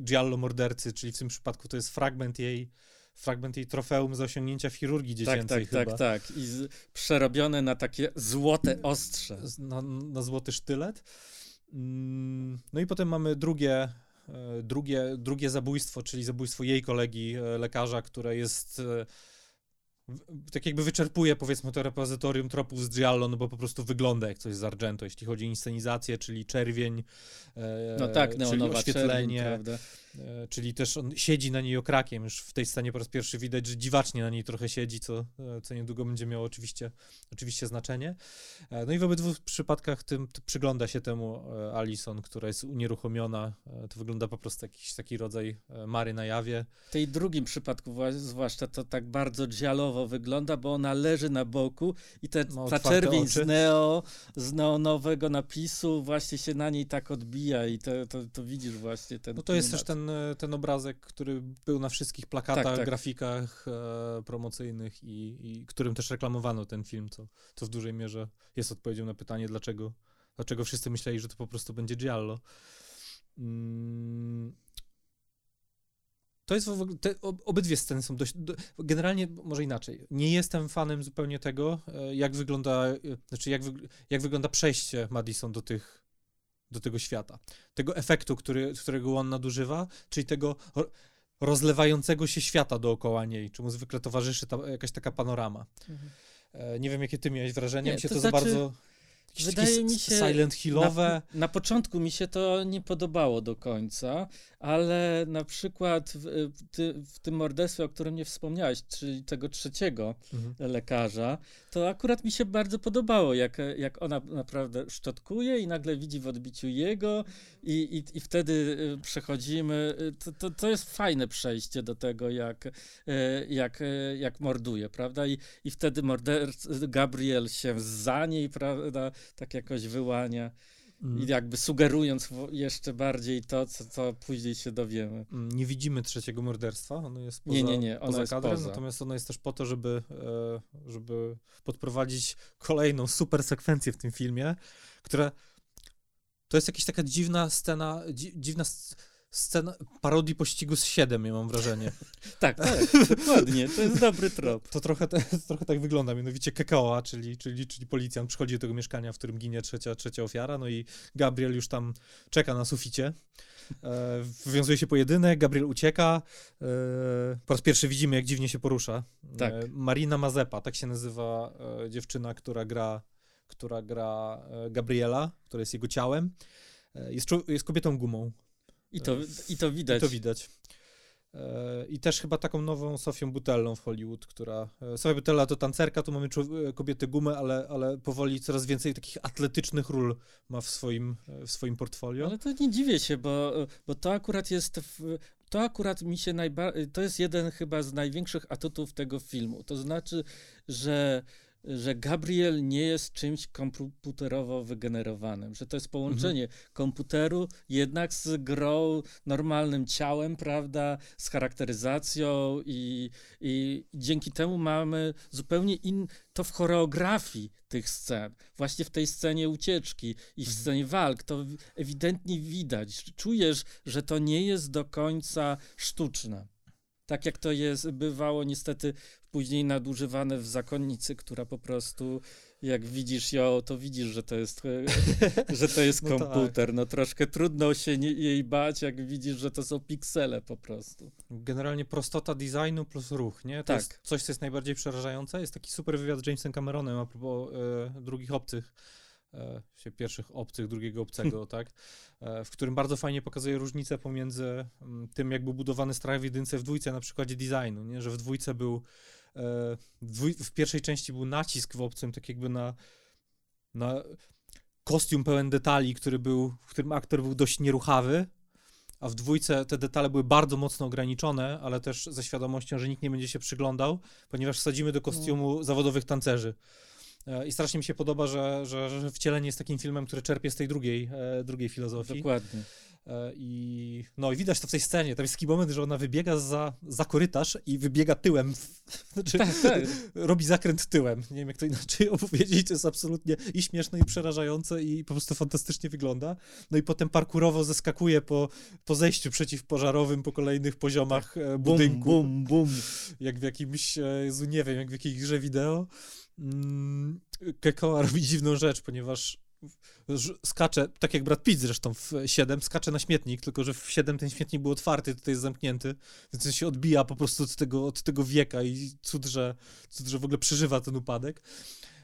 Giallo mordercy, czyli w tym przypadku to jest fragment jej fragment jej trofeum za osiągnięcia w chirurgii tak, dziecięcej tak, tak, chyba. Tak, tak, I z, przerobione na takie złote ostrze. Na, na złoty sztylet. Mm, no i potem mamy drugie drugie, drugie zabójstwo, czyli zabójstwo jej kolegi, e, lekarza, które jest e, tak jakby wyczerpuje powiedzmy to repozytorium tropów z Giallo, no bo po prostu wygląda jak coś z Argento, jeśli chodzi o inscenizację, czyli czerwień, no tak, czyli oświetlenie, czerwień, E, czyli też on siedzi na niej okrakiem, już w tej scenie po raz pierwszy widać, że dziwacznie na niej trochę siedzi, co, e, co niedługo będzie miało oczywiście, oczywiście znaczenie. E, no i w obydwu przypadkach tym przygląda się temu Alison, która jest unieruchomiona, to wygląda po prostu jakiś taki rodzaj Mary na jawie. W tej drugim przypadku zwłaszcza to tak bardzo dzialowo wygląda, bo ona leży na boku i te, ta czerwień z, neo, z neonowego napisu właśnie się na niej tak odbija i to, to, to widzisz właśnie ten No to jest też ten ten, obrazek, który był na wszystkich plakatach, tak, tak. grafikach e, promocyjnych i, i, którym też reklamowano ten film, co, co w dużej mierze jest odpowiedzią na pytanie, dlaczego, dlaczego wszyscy myśleli, że to po prostu będzie Giallo. Mm. To jest w ogóle, te, obydwie sceny są dość, do, generalnie może inaczej. Nie jestem fanem zupełnie tego, e, jak wygląda, e, znaczy jak, jak wygląda przejście Madison do tych do tego świata. Tego efektu, który, którego on nadużywa, czyli tego rozlewającego się świata dookoła niej, czemu zwykle towarzyszy ta, jakaś taka panorama. Mhm. E, nie wiem, jakie ty miałeś wrażenie, nie, mi się to, to znaczy... za bardzo Wydaje mi się. Silent Hillowe. Na, na, początku mi się to nie podobało do końca, ale na przykład w, w tym morderstwie, o którym nie wspomniałeś, czyli tego trzeciego mhm. lekarza, to akurat mi się bardzo podobało, jak, jak ona naprawdę szczotkuje i nagle widzi w odbiciu jego i, i, i wtedy y, przechodzimy. Y, to, to, to jest fajne przejście do tego, jak, y, jak, jak morduje, prawda? I, i wtedy morderca Gabriel się za niej, prawda, tak jakoś wyłania. Mm. I jakby sugerując jeszcze bardziej to, co, co później się dowiemy. Mm, nie widzimy trzeciego morderstwa, ono jest poza, nie, nie, nie. Ono poza jest kadrem, poza. natomiast ono jest też po to, żeby, e, żeby podprowadzić kolejną super sekwencję w tym filmie, która to jest jakaś taka dziwna scena, dzi, dziwna scena parodii pościgu z 7, ja mam wrażenie. tak, tak, dokładnie, to jest dobry trop. To trochę, to trochę tak wygląda, mianowicie Kekoa, czyli, czyli, czyli policjant przychodzi do tego mieszkania, w którym ginie trzecia, trzecia ofiara, no i Gabriel już tam czeka na suficie. E, wywiązuje się pojedynek, Gabriel ucieka. E, po raz pierwszy widzimy, jak dziwnie się porusza. Tak. E, Marina Mazepa, tak się nazywa e, dziewczyna, która gra, która gra e, Gabriela, która jest jego ciałem. E, jest, jest kobietą gumą. I to, i to widać. I to widać. E, I też chyba taką nową Sofią Butellą w Hollywood, która... e, Sofia Butella to tancerka, tu mamy e, kobietę gumę, ale, ale powoli coraz więcej takich atletycznych ról ma w swoim, w swoim portfolio. Ale to nie dziwię się, bo, bo to akurat jest. W, to akurat mi się najbardziej. To jest jeden chyba z największych atutów tego filmu. To znaczy, że, że Gabriel nie jest czymś komputerowo wygenerowanym, że to jest połączenie Mhm. komputeru jednak z grą, normalnym ciałem, prawda, z charakteryzacją i, i dzięki temu mamy zupełnie in, to w choreografii tych scen, właśnie w tej scenie ucieczki i w Mhm. scenie walk, to ewidentnie widać, czujesz, że to nie jest do końca sztuczne. Tak jak to jest, bywało niestety później nadużywane w zakonnicy, która po prostu, jak widzisz ją, to widzisz, że to jest, e, że to jest No tak. komputer. No troszkę trudno się nie, jej bać, jak widzisz, że to są piksele po prostu. Generalnie prostota designu plus ruch, nie? To Tak. jest coś, co jest najbardziej przerażające. Jest taki super wywiad z Jamesem Cameronem a propos e, drugich obcych, się pierwszych obcych, drugiego obcego, tak? E, w którym bardzo fajnie pokazuje różnicę pomiędzy mm, tym, jak był budowany strach w jedynce w dwójce na przykładzie designu, nie? Że w dwójce był, e, w, pierwszej części był nacisk w obcym, tak jakby na, na kostium pełen detali, który był, w którym aktor był dość nieruchawy, a w dwójce te detale były bardzo mocno ograniczone, ale też ze świadomością, że nikt nie będzie się przyglądał, ponieważ wsadzimy do kostiumu zawodowych tancerzy. I strasznie mi się podoba, że, że, że Wcielenie jest takim filmem, który czerpie z tej drugiej, e, drugiej filozofii. Dokładnie. E, I, no i widać to w tej scenie. Tam jest taki moment, że ona wybiega za, za korytarz i wybiega tyłem. Znaczy, Tak, tak. robi zakręt tyłem. Nie wiem, jak to inaczej opowiedzieć. To jest absolutnie i śmieszne, i przerażające, i po prostu fantastycznie wygląda. No i potem parkurowo zeskakuje po, po zejściu przeciwpożarowym, po kolejnych poziomach e, budynku. Bum, bum. Jak w jakimś, Jezu, nie wiem, jak w jakiejś grze wideo. Mm, Kekoa robi dziwną rzecz, ponieważ skacze, tak jak Brad Pitt zresztą w 7, skacze na śmietnik, tylko że w 7 ten śmietnik był otwarty, tutaj jest zamknięty, więc on się odbija po prostu od tego, od tego wieka i cud, że, cud, że w ogóle przeżywa ten upadek.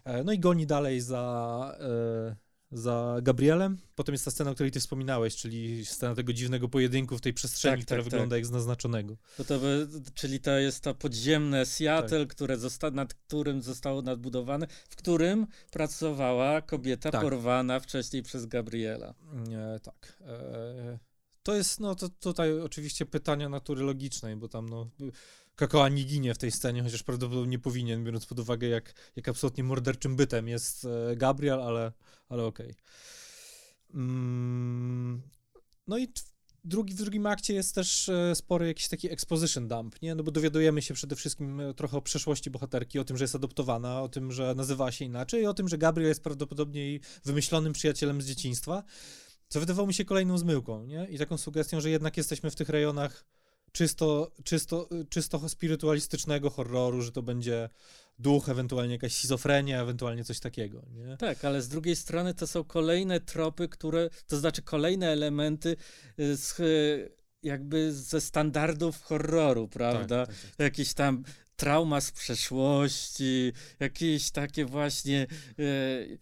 E, No i goni dalej za, e, za Gabrielem. Potem jest ta scena, o której ty wspominałeś, czyli scena tego dziwnego pojedynku w tej przestrzeni, Tak, która tak, wygląda jak z naznaczonego. To by, czyli to jest to podziemne Seattle, które zosta- nad którym zostało nadbudowane, w którym pracowała kobieta Tak. porwana wcześniej przez Gabriela. Nie, tak. E, to jest, no to tutaj oczywiście pytania natury logicznej, bo tam no Kakoa nie ginie w tej scenie, chociaż prawdopodobnie nie powinien, biorąc pod uwagę jak, jak absolutnie morderczym bytem jest e, Gabriel, ale, ale okej. Mm, no i drugi, w drugim akcie jest też e, spory jakiś taki exposition dump, nie? No bo dowiadujemy się przede wszystkim e, trochę o przeszłości bohaterki, o tym, że jest adoptowana, o tym, że nazywała się inaczej, o tym, że Gabriel jest prawdopodobnie jej wymyślonym przyjacielem z dzieciństwa, co wydawało mi się kolejną zmyłką, nie? I taką sugestią, że jednak jesteśmy w tych rejonach czysto, czysto, czysto spirytualistycznego horroru, że to będzie duch, ewentualnie jakaś schizofrenia, ewentualnie coś takiego, nie? Tak, ale z drugiej strony to są kolejne tropy, które, to znaczy kolejne elementy y, z, y, jakby ze standardów horroru, prawda? Tak, tak, tak. Jakieś tam trauma z przeszłości, jakieś takie właśnie. y,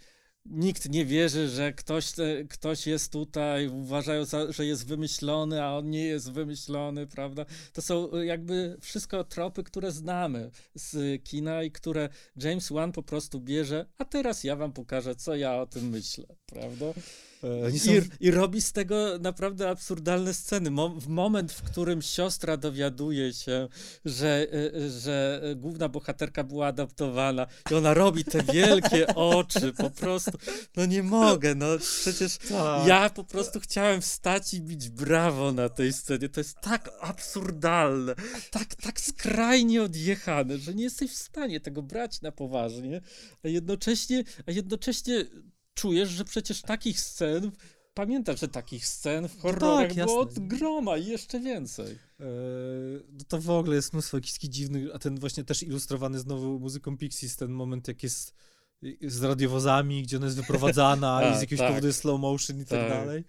Nikt nie wierzy, że ktoś, ktoś jest tutaj, uważają, za, że jest wymyślony, a on nie jest wymyślony, prawda? To są y, jakby wszystko tropy, które znamy z kina i które James Wan po prostu bierze, a teraz ja wam pokażę, co ja o tym myślę, prawda? E, są... I, I robi z tego naprawdę absurdalne sceny. Mo w moment, w którym siostra dowiaduje się, że, y, że główna bohaterka była adoptowana i ona robi te wielkie oczy, po prostu, no nie mogę, no przecież Tak. ja po prostu chciałem wstać i bić brawo na tej scenie. To jest tak absurdalne, tak, tak skrajnie odjechane, że nie jesteś w stanie tego brać na poważnie, a jednocześnie, a jednocześnie czujesz, że przecież takich scen pamiętasz, że takich scen w horrorach tak, było od groma i jeszcze więcej. Eee, no to w ogóle jest mnóstwo jakichś dziwnych, a ten właśnie też ilustrowany znowu muzyką Pixies, ten moment jak jest z radiowozami, gdzie ona jest wyprowadzana A, i z jakiegoś tak. powodu jest slow motion i tak, Tak. dalej.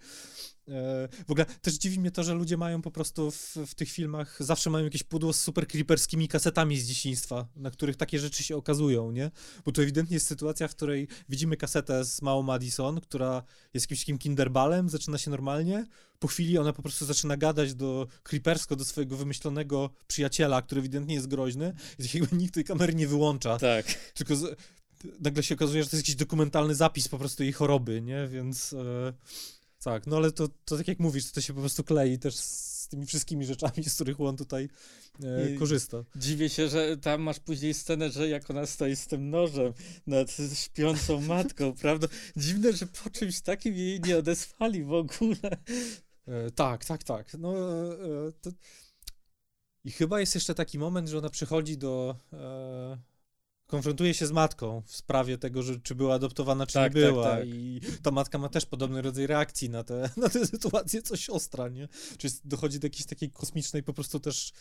E, W ogóle też dziwi mnie to, że ludzie mają po prostu w, w tych filmach, zawsze mają jakieś pudło z super creeperskimi kasetami z dzieciństwa, na których takie rzeczy się okazują, nie? Bo to ewidentnie jest sytuacja, w której widzimy kasetę z małą Madison, która jest jakimś takim kinderbalem, zaczyna się normalnie, po chwili ona po prostu zaczyna gadać do creepersko, do swojego wymyślonego przyjaciela, który ewidentnie jest groźny i tak jakby nikt tej kamery nie wyłącza, Tak. tylko z, nagle się okazuje, że to jest jakiś dokumentalny zapis po prostu jej choroby, nie? Więc e, tak, no ale to, to tak jak mówisz, to się po prostu klei też z tymi wszystkimi rzeczami, z których on tutaj e, korzysta. Dziwię się, że tam masz później scenę, że jak ona stoi z tym nożem nad śpiącą matką, prawda? Dziwne, że po czymś takim jej nie odesłali w ogóle. E, tak, tak, tak. No, e, e, to... I chyba jest jeszcze taki moment, że ona przychodzi do. Konfrontuje się z matką w sprawie tego, że czy była adoptowana, czy Tak, nie tak, była. tak. I ta matka ma też podobny rodzaj reakcji na tę na tę sytuację, co siostra, nie? Czy jest- dochodzi do jakiejś takiej kosmicznej po prostu też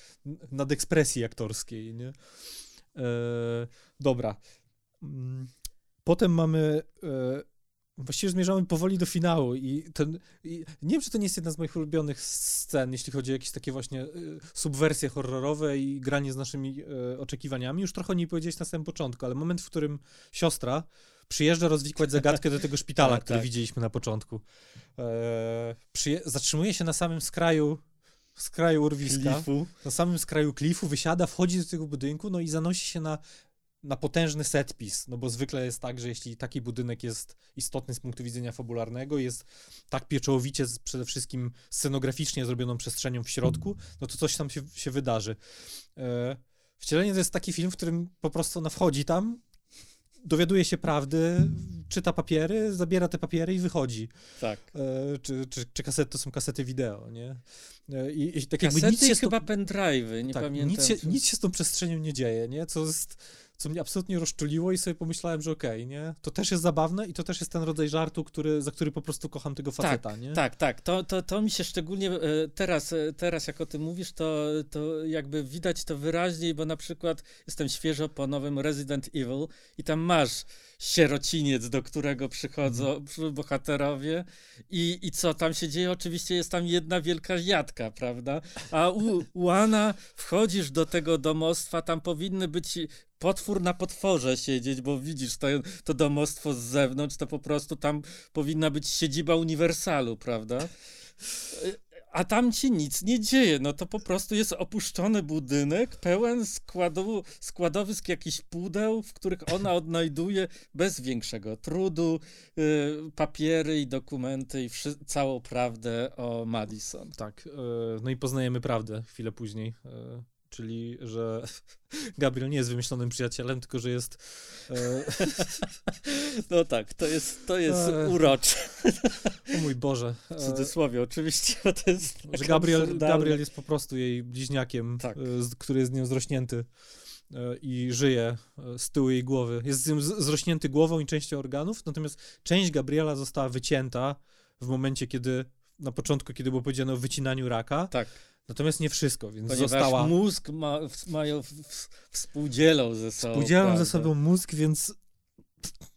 nadekspresji aktorskiej, nie? E, dobra. Mm, Potem mamy. E, właściwie zmierzamy powoli do finału i ten. I nie wiem, czy to nie jest jedna z moich ulubionych scen, jeśli chodzi o jakieś takie właśnie y, subwersje horrorowe i granie z naszymi y, oczekiwaniami. Już trochę o niej powiedziałeś na samym początku, ale moment, w którym siostra przyjeżdża rozwikłać zagadkę do tego szpitala, Tak, który tak. widzieliśmy na początku. E, przyje- zatrzymuje się na samym skraju skraju urwiska, Klifu. na samym skraju klifu, wysiada, wchodzi do tego budynku, no i zanosi się na, na potężny setpis, no bo zwykle jest tak, że jeśli taki budynek jest istotny z punktu widzenia fabularnego, jest tak pieczołowicie przede wszystkim scenograficznie zrobioną przestrzenią w środku, no to coś tam się, się wydarzy. E, Wcielenie to jest taki film, w którym po prostu ona wchodzi tam, dowiaduje się prawdy, czyta papiery, zabiera te papiery i wychodzi. Tak. E, czy, czy, czy kasety to są kasety wideo, nie? E, I, i tak jakby Kasety nic się z tą- chyba pendrive'y, nie tak, pamiętam. nic się, nic się z tą przestrzenią nie dzieje, nie? Co, jest, co mnie absolutnie rozczuliło i sobie pomyślałem, że okej, nie? To też jest zabawne i to też jest ten rodzaj żartu, który, za który po prostu kocham tego faceta, nie? Tak, tak. To, to, to mi się szczególnie e, teraz, e, teraz jak o tym mówisz, to, to jakby widać to wyraźniej, bo na przykład jestem świeżo po nowym Resident Evil i tam masz sierociniec, do którego przychodzą Mhm. bohaterowie i, i co tam się dzieje? Oczywiście jest tam jedna wielka jadka, prawda? A u, u Ana wchodzisz do tego domostwa, tam powinny być potwór na potworze siedzieć, bo widzisz to, to domostwo z zewnątrz, to po prostu tam powinna być siedziba Uniwersalu, prawda? A tam ci nic nie dzieje, no to po prostu jest opuszczony budynek, pełen składu, składowisk jakichś pudeł, w których ona odnajduje bez większego trudu y, papiery i dokumenty i wszy- całą prawdę o Madison. Tak, e, no i poznajemy prawdę chwilę później, e, czyli, że Gabriel nie jest wymyślonym przyjacielem, tylko że jest e, No tak, to jest, to jest Eee. urocze. o mój Boże, W e, cudzysłowie oczywiście, bo to jest że tak Gabriel, absurdalne. Gabriel jest po prostu jej bliźniakiem, Tak. e, z- który jest z nią zrośnięty e, i żyje e, z tyłu jej głowy. Jest z nią zrośnięty głową i częścią organów, natomiast część Gabriela została wycięta w momencie, kiedy na początku, kiedy było powiedziane o wycinaniu raka, Tak, natomiast nie wszystko, więc ponieważ została mózg ma, w- współdzielą ze sobą. Podzielam ze prawda? sobą mózg, więc,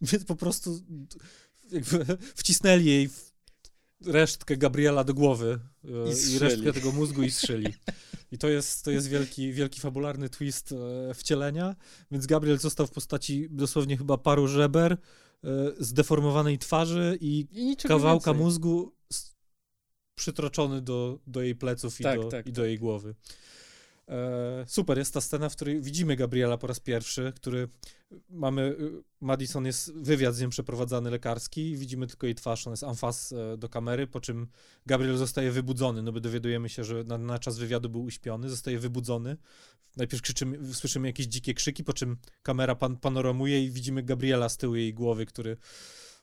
więc po prostu jakby wcisnęli jej resztkę Gabriela do głowy e, I i, resztkę tego mózgu i strzeli. I to jest, to jest wielki, wielki fabularny twist e, wcielenia, więc Gabriel został w postaci dosłownie chyba paru żeber, e, zdeformowanej twarzy i I kawałka więcej. mózgu przytroczony do, do jej pleców i, Tak, do, tak, i do jej głowy. E, super, jest ta scena, w której widzimy Gabriela po raz pierwszy, który mamy, y, Madison jest wywiad z nią przeprowadzany lekarski i widzimy tylko jej twarz, on jest amfas e, do kamery, po czym Gabriel zostaje wybudzony, no bo dowiadujemy się, że na, na czas wywiadu był uśpiony, zostaje wybudzony. Najpierw krzyczymy, słyszymy jakieś dzikie krzyki, po czym kamera pan, panoramuje i widzimy Gabriela z tyłu jej głowy, który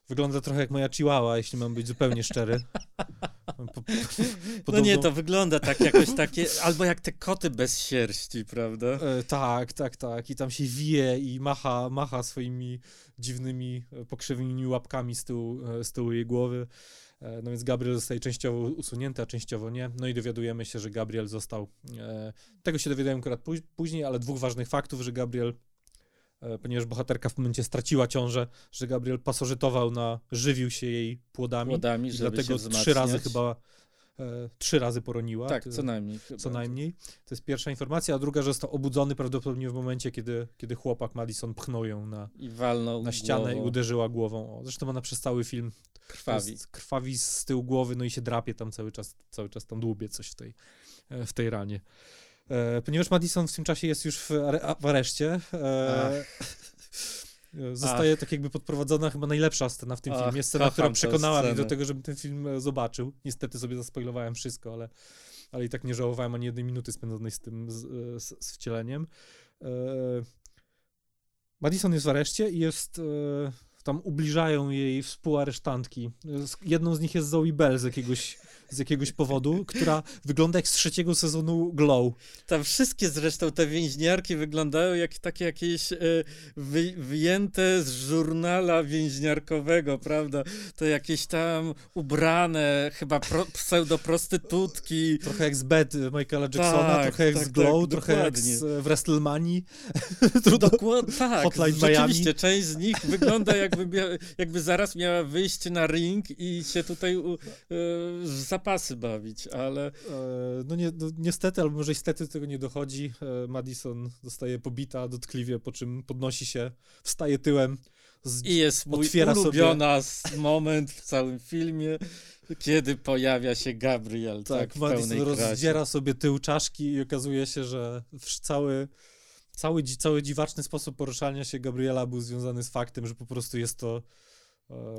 wygląda trochę jak moja chihuahua, jeśli mam być zupełnie szczery. Po, po, No nie, to wygląda tak jakoś takie, albo jak te koty bez sierści, prawda? E, tak, tak, tak. I tam się wije i macha, macha swoimi dziwnymi, e, pokrzywymi łapkami z tyłu, e, z tyłu jej głowy. E, no więc Gabriel zostaje częściowo usunięty, a częściowo nie. No i dowiadujemy się, że Gabriel został. E, tego się dowiadujemy akurat później, ale dwóch ważnych faktów, że Gabriel, ponieważ bohaterka w momencie straciła ciążę, że Gabriel pasożytował na, żywił się jej płodami. Płodami, i dlatego trzy razy chyba e, trzy razy poroniła. Tak, co najmniej. Chyba. Co najmniej. To jest pierwsza informacja, a druga, że został obudzony prawdopodobnie w momencie, kiedy, kiedy chłopak Madison pchnął ją na, I walnął na ścianę głową. i uderzyła głową. O, zresztą ona przez cały film krwawi. krwawi z tyłu głowy, no i się drapie tam cały czas, cały czas tam dłubie coś w tej, e, w tej ranie. E, ponieważ Madison w tym czasie jest już w, are, w areszcie, e, zostaje Ach. tak jakby podprowadzona chyba najlepsza scena w tym Ach, filmie. Scena, która przekonała mnie do tego, żebym ten film e, zobaczył. Niestety sobie zaspoilowałem wszystko, ale, ale i tak nie żałowałem ani jednej minuty spędzonej z tym z, e, z, z wcieleniem. E, Madison jest w areszcie i jest tam ubliżają jej współaresztantki. Jedną z nich jest Zoe Bell z jakiegoś z jakiegoś powodu, która wygląda jak z trzeciego sezonu Glow. Tam wszystkie zresztą te więźniarki wyglądają jak takie jakieś e, wy, wyjęte z żurnala więźniarkowego, prawda? To jakieś tam ubrane, chyba pro, pseudoprostytutki. Trochę jak z Bed Michaela Jacksona, tak, trochę jak tak, z Glow, tak, trochę dokładnie. jak z, WrestleManii. Dokładnie, tak. Hotline Rzeczywiście, Miami. część z nich wygląda jakby, jakby zaraz miała wyjść na ring i się tutaj uh, zapasy bawić, ale... E, no, nie, no niestety, albo może niestety tego nie dochodzi. E, Madison zostaje pobita dotkliwie, po czym podnosi się, wstaje tyłem, z, I jest mój ulubiona sobie... moment w całym filmie, kiedy pojawia się Gabriel. Tak, tak Madison rozdziera sobie tył czaszki i okazuje się, że cały, cały, cały dziwaczny sposób poruszania się Gabriela był związany z faktem, że po prostu jest to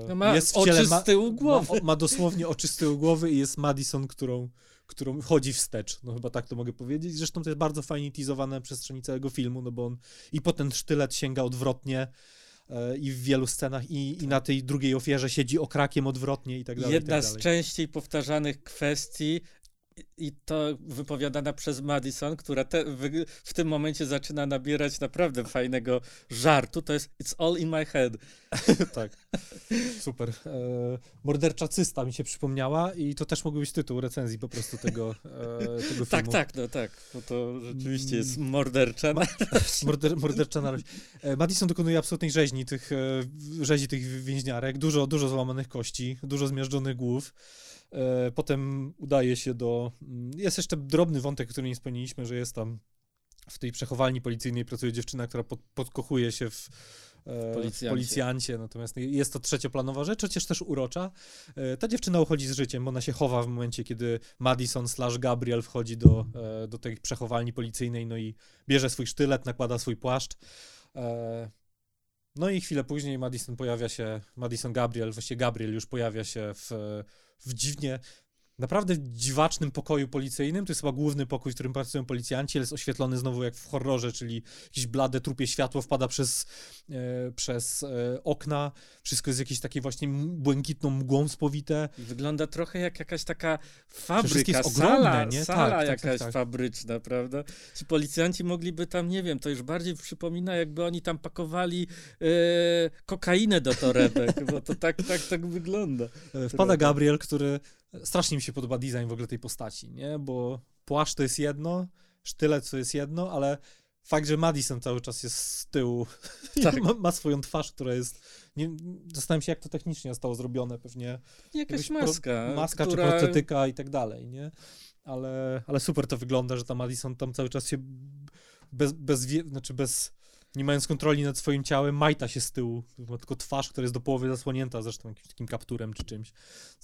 no ma jest w ciele, oczy z tyłu głowy. Ma, ma, dosłownie oczy z tyłu głowy i jest Madison, którą, którą chodzi wstecz. No chyba tak to mogę powiedzieć. Zresztą to jest bardzo fajnie teasowane na przestrzeni całego filmu, no bo on i po ten sztylet sięga odwrotnie e, i w wielu scenach i, i na tej drugiej ofierze siedzi okrakiem odwrotnie i tak dalej. Jedna tak dalej. z częściej powtarzanych kwestii i to wypowiadana przez Madison, która te, w, tym momencie zaczyna nabierać naprawdę fajnego żartu, to jest It's all in my head. tak, super. E, mordercza cysta mi się przypomniała i to też mógł być tytuł recenzji po prostu tego, e, tego tak, filmu. Tak, tak, no tak, bo to rzeczywiście jest mm. mordercza narość. Morder, mordercza narość. E, Madison dokonuje absolutnej rzeźni tych, e, rzezi tych więźniarek, dużo, dużo złamanych kości, dużo zmiażdżonych głów. E, potem udaje się do. Mm, jest jeszcze drobny wątek, który nie wspomnieliśmy, że jest tam w tej przechowalni policyjnej pracuje dziewczyna, która pod, podkochuje się w, e, policjancie. w policjancie, natomiast jest to trzecioplanowa rzecz, chociaż też urocza. E, ta dziewczyna uchodzi z życiem, bo ona się chowa w momencie, kiedy Madison slash Gabriel wchodzi do, do tej przechowalni policyjnej, no i bierze swój sztylet, nakłada swój płaszcz. No i chwilę później Madison pojawia się, Madison Gabriel, właściwie Gabriel już pojawia się w, w dziwnie naprawdę dziwacznym pokoju policyjnym. To jest chyba główny pokój, w którym pracują policjanci, ale jest oświetlony znowu jak w horrorze, czyli jakieś blade, trupie światło wpada przez, e, przez e, okna. Wszystko jest jakieś takie właśnie błękitną mgłą spowite. Wygląda trochę jak jakaś taka fabryka, jest ogromne, sala, nie? sala tak, tak, jakaś tak, tak, fabryczna, prawda? Ci policjanci mogliby tam, nie wiem, to już bardziej przypomina, jakby oni tam pakowali e, kokainę do torebek, bo to tak, tak, tak wygląda. E, wpada Gabriel, który strasznie mi się podoba design w ogóle tej postaci, nie? Bo płaszcz to jest jedno, sztylet to jest jedno, ale fakt, że Madison cały czas jest z tyłu tak. ma, ma, swoją twarz, która jest... Nie, zastanawiam się, jak to technicznie zostało zrobione, pewnie... Jakaś maska. Pro, maska która... czy protetyka i tak dalej, nie? Ale, ale super to wygląda, że ta Madison tam cały czas się bez, bez, znaczy bez nie mając kontroli nad swoim ciałem, majta się z tyłu. Ma tylko twarz, która jest do połowy zasłonięta, zresztą jakimś takim kapturem czy czymś.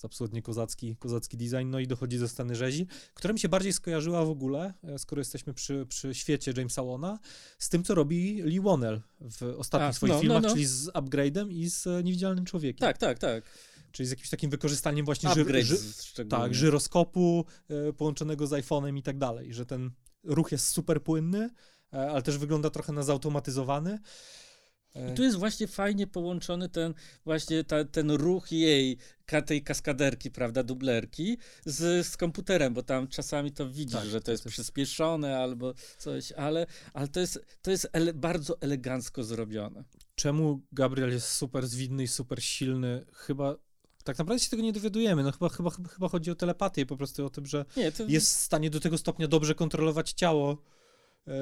To absolutnie kozacki, kozacki design. No i dochodzi do sceny rzezi, która mi się bardziej skojarzyła w ogóle, e, skoro jesteśmy przy, przy świecie Jamesa Wona, z tym, co robi Lee Wonnell w ostatnich A, swoich no, filmach, no, no. czyli z Upgrade'em i z e, Niewidzialnym Człowiekiem. Tak, tak, tak. Czyli z jakimś takim wykorzystaniem właśnie ży, ży, tak, żyroskopu e, połączonego z iPhone'em i tak dalej, że ten ruch jest super płynny, ale też wygląda trochę na zautomatyzowany. I tu jest właśnie fajnie połączony ten właśnie ta, ten ruch jej, tej kaskaderki, prawda, dublerki z, z komputerem, bo tam czasami to widzisz, tak, że to jest, to jest przyspieszone albo coś, ale, ale to jest, to jest ele, bardzo elegancko zrobione. Czemu Gabriel jest super zwinny i super silny? Chyba tak naprawdę się tego nie dowiadujemy. No chyba, chyba, chyba chodzi o telepatię, po prostu o tym, że nie, to... jest w stanie do tego stopnia dobrze kontrolować ciało, e,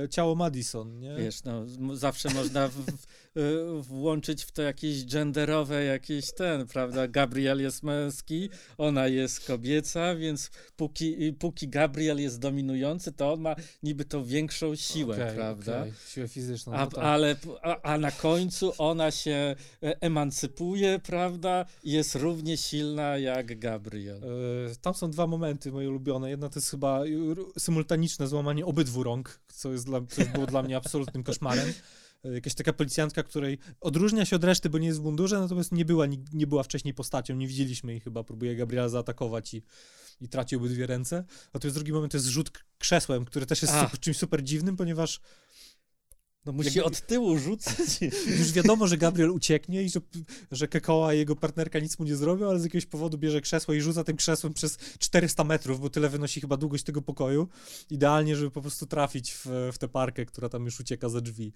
ciało Madison, nie? Wiesz, no, zawsze można w, w, e, włączyć w to jakieś genderowe, jakieś ten, prawda? Gabriel jest męski, ona jest kobieca, więc póki, póki Gabriel jest dominujący, to on ma niby tą większą siłę, okay, prawda? Okay. Siłę fizyczną. A, no tak. ale, a, a, na końcu ona się e, emancypuje, prawda? Jest równie silna jak Gabriel. Tam są dwa momenty moje ulubione. Jedna to jest chyba symultaniczne złamanie obydwu rąk, co, jest dla, co było dla mnie absolutnym koszmarem. E, jakaś taka policjantka, której odróżnia się od reszty, bo nie jest w mundurze, natomiast nie była, nie, nie była wcześniej postacią, nie widzieliśmy jej chyba, próbuje Gabriela zaatakować i, i traci obydwie ręce. Natomiast drugi moment to jest rzut krzesłem, który też jest czymś super dziwnym, ponieważ no musi Jakby, od tyłu rzucać. Już wiadomo, że Gabriel ucieknie i że, że Kekoa i jego partnerka nic mu nie zrobią, ale z jakiegoś powodu bierze krzesło i rzuca tym krzesłem przez 400 metrów, bo tyle wynosi chyba długość tego pokoju. Idealnie, żeby po prostu trafić w, w tę parkę, która tam już ucieka za drzwi.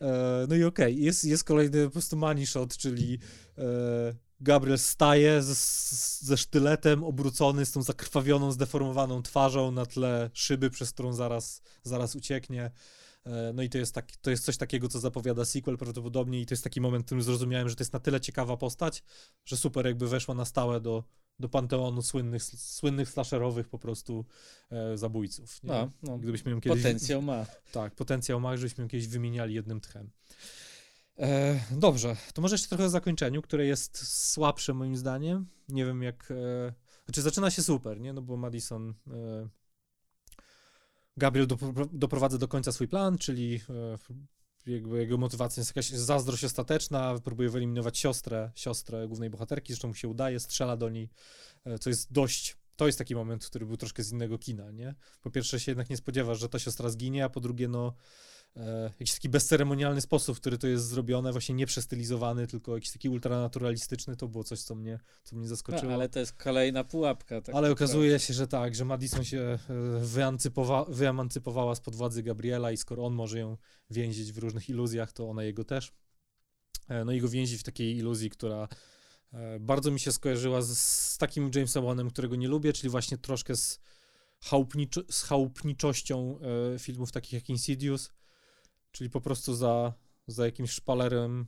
E, no i okej, okay. jest, jest kolejny po prostu money shot, czyli e, Gabriel staje ze, ze sztyletem obrócony, z tą zakrwawioną, zdeformowaną twarzą na tle szyby, przez którą zaraz, zaraz ucieknie. E, no i to jest, tak, to jest coś takiego, co zapowiada sequel prawdopodobnie i to jest taki moment, w którym zrozumiałem, że to jest na tyle ciekawa postać, że super jakby weszła na stałe do, do panteonu słynnych, słynnych slasherowych po prostu e, zabójców. Nie? No, no. Gdybyśmy ją kiedyś, potencjał ma. Tak, potencjał ma, żebyśmy ją kiedyś wymieniali jednym tchem. E, dobrze, to może jeszcze trochę o zakończeniu, które jest słabsze moim zdaniem. Nie wiem jak... E, znaczy zaczyna się super, nie? No bo Madison... E, Gabriel doprowadza do końca swój plan, czyli e, jakby jego motywacja jest jakaś zazdrość ostateczna, próbuje wyeliminować siostrę, siostrę głównej bohaterki, zresztą mu się udaje, strzela do niej, e, co jest dość, to jest taki moment, który był troszkę z innego kina, nie? Po pierwsze się jednak nie spodziewasz, że ta siostra zginie, a po drugie, no, e, jakiś taki bezceremonialny sposób, w który to jest zrobione, właśnie nie przestylizowany, tylko jakiś taki ultranaturalistyczny, to było coś, co mnie, co mnie zaskoczyło. No, ale to jest kolejna pułapka. Tak ale okazuje się, że tak, że Madison się e, wyemancypowa wyemancypowała spod władzy Gabriela i skoro on może ją więzić w różnych iluzjach, to ona jego też. E, no i go więzi w takiej iluzji, która e, bardzo mi się skojarzyła z, z takim Jamesem Wanem, którego nie lubię, czyli właśnie troszkę z, chałupniczo z chałupniczością filmów takich jak Insidious, Czyli po prostu za, za jakimś szpalerem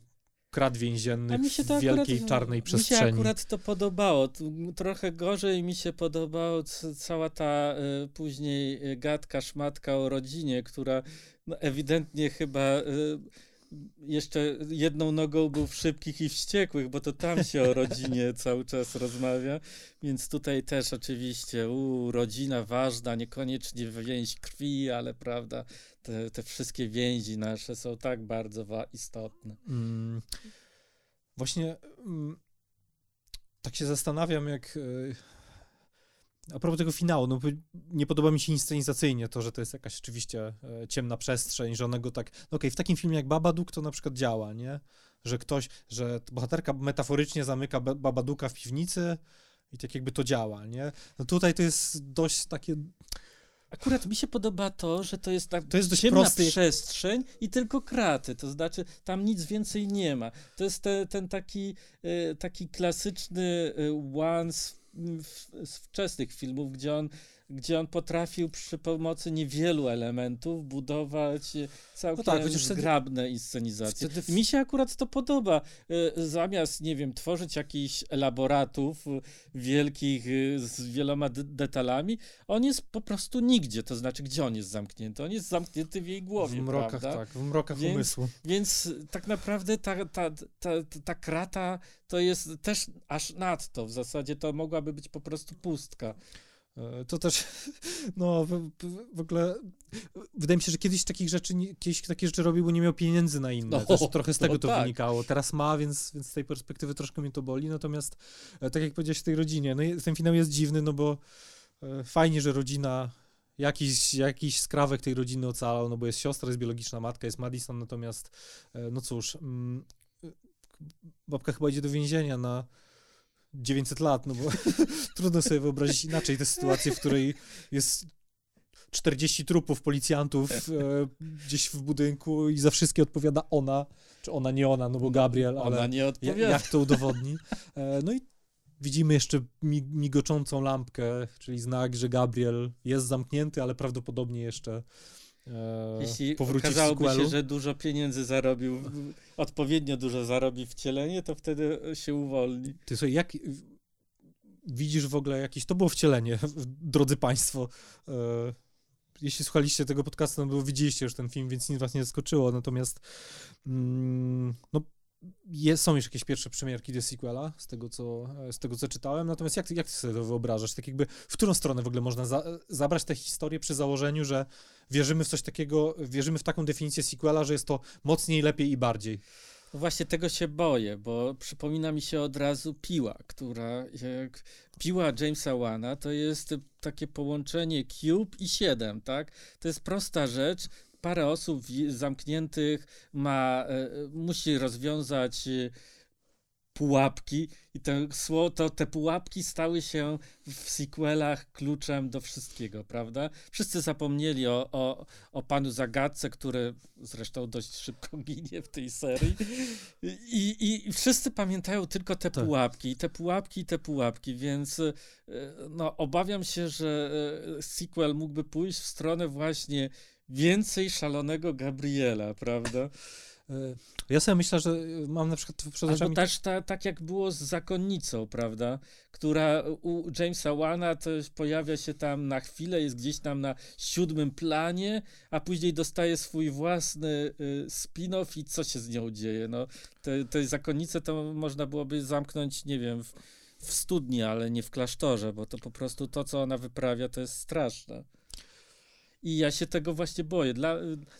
krat więziennych w wielkiej akurat, czarnej przestrzeni. Mi się akurat to podobało. Trochę gorzej mi się podobała cała ta y, później y, gadka, szmatka o rodzinie, która no, ewidentnie chyba y, jeszcze jedną nogą był w szybkich i wściekłych, bo to tam się o rodzinie cały czas rozmawia, więc tutaj też oczywiście, u, rodzina ważna, niekoniecznie więź krwi, ale prawda, te, te wszystkie więzi nasze są tak bardzo istotne. Mm, właśnie mm, tak się zastanawiam, jak y, a propos tego finału, no nie podoba mi się inscenizacyjnie to, że to jest jakaś oczywiście e, ciemna przestrzeń, że one go tak, no okej, okay, w takim filmie jak Babadook to na przykład działa, nie? Że ktoś, że bohaterka metaforycznie zamyka Babaduka w piwnicy i tak jakby to działa, nie? No tutaj to jest dość takie... Akurat mi się podoba to, że to jest tak to jest dość ciemna prosty... przestrzeń i tylko kraty, to znaczy tam nic więcej nie ma. To jest te, ten taki, e, taki klasyczny e, once z wczesnych filmów, gdzie on, gdzie on potrafił przy pomocy niewielu elementów budować całkiem no tak, zgrabne wtedy, inscenizacje. Wtedy. Mi się akurat to podoba. E, zamiast, nie wiem, tworzyć jakichś elaboratów wielkich e, z wieloma detalami, on jest po prostu nigdzie. To znaczy, gdzie on jest zamknięty? On jest zamknięty w jej głowie, W mrokach, prawda? tak, w mrokach więc, umysłu. Więc tak naprawdę ta, ta, ta, ta krata to jest też aż nadto. W zasadzie to mogłaby być po prostu pustka. E, to też, no w, w, ogóle wydaje mi się, że kiedyś takich rzeczy, kiedyś takie rzeczy robił, bo nie miał pieniędzy na inne. No, też trochę z tego no to tak. wynikało. Teraz ma, więc, więc z tej perspektywy troszkę mnie to boli. Natomiast e, tak jak powiedziałeś w tej rodzinie, no ten finał jest dziwny, no bo e, fajnie, że rodzina jakiś, jakiś skrawek tej rodziny ocalał, no bo jest siostra, jest biologiczna matka, jest Madison, natomiast no cóż, mm, babka chyba idzie do więzienia na 900 lat, no bo trudno sobie wyobrazić inaczej tę sytuację, w której jest 40 trupów policjantów e, gdzieś w budynku i za wszystkie odpowiada ona, czy ona nie ona, no bo Gabriel, ale ona nie odpowiada. jak to udowodni. E, no i widzimy jeszcze migoczącą lampkę, czyli znak, że Gabriel jest zamknięty, ale prawdopodobnie jeszcze e, Jeśli okazałoby się, że dużo pieniędzy zarobił, odpowiednio dużo zarobi wcielenie, to wtedy się uwolni. Ty sobie, jak widzisz w ogóle jakieś, to było wcielenie, drodzy państwo, e, jeśli słuchaliście tego podcastu, no bo widzieliście już ten film, więc nic was nie zaskoczyło, natomiast mm, no, jest, są już jakieś pierwsze przemiarki do sequela, z tego, co, z tego co czytałem, natomiast jak, jak ty sobie to wyobrażasz? Tak jakby, w którą stronę w ogóle można za, zabrać tę historię przy założeniu, że wierzymy w coś takiego, wierzymy w taką definicję sequela, że jest to mocniej, lepiej i bardziej? No właśnie tego się boję, bo przypomina mi się od razu Piła, która jak Piła Jamesa Wana to jest takie połączenie Cube i 7, tak? To jest prosta rzecz, parę osób zamkniętych ma, e, musi rozwiązać e, pułapki i te, to, te pułapki stały się w sequelach kluczem do wszystkiego, prawda? Wszyscy zapomnieli o, o, o panu zagadce, który zresztą dość szybko ginie w tej serii i, i wszyscy pamiętają tylko te tak. pułapki, te pułapki, te pułapki, więc e, no, obawiam się, że sequel mógłby pójść w stronę właśnie więcej szalonego Gabriela, prawda? E, ja sobie myślę, że mam na przykład przed oczami... Też ta, tak jak było z Zakonnicą, prawda? Która u Jamesa Wana to pojawia się tam na chwilę, jest gdzieś tam na siódmym planie, a później dostaje swój własny y, spin-off i co się z nią dzieje? No, te, te Zakonnice to można byłoby zamknąć, nie wiem, w, w studni, ale nie w klasztorze, bo to po prostu to, co ona wyprawia, to jest straszne. I ja się tego właśnie boję. Dla,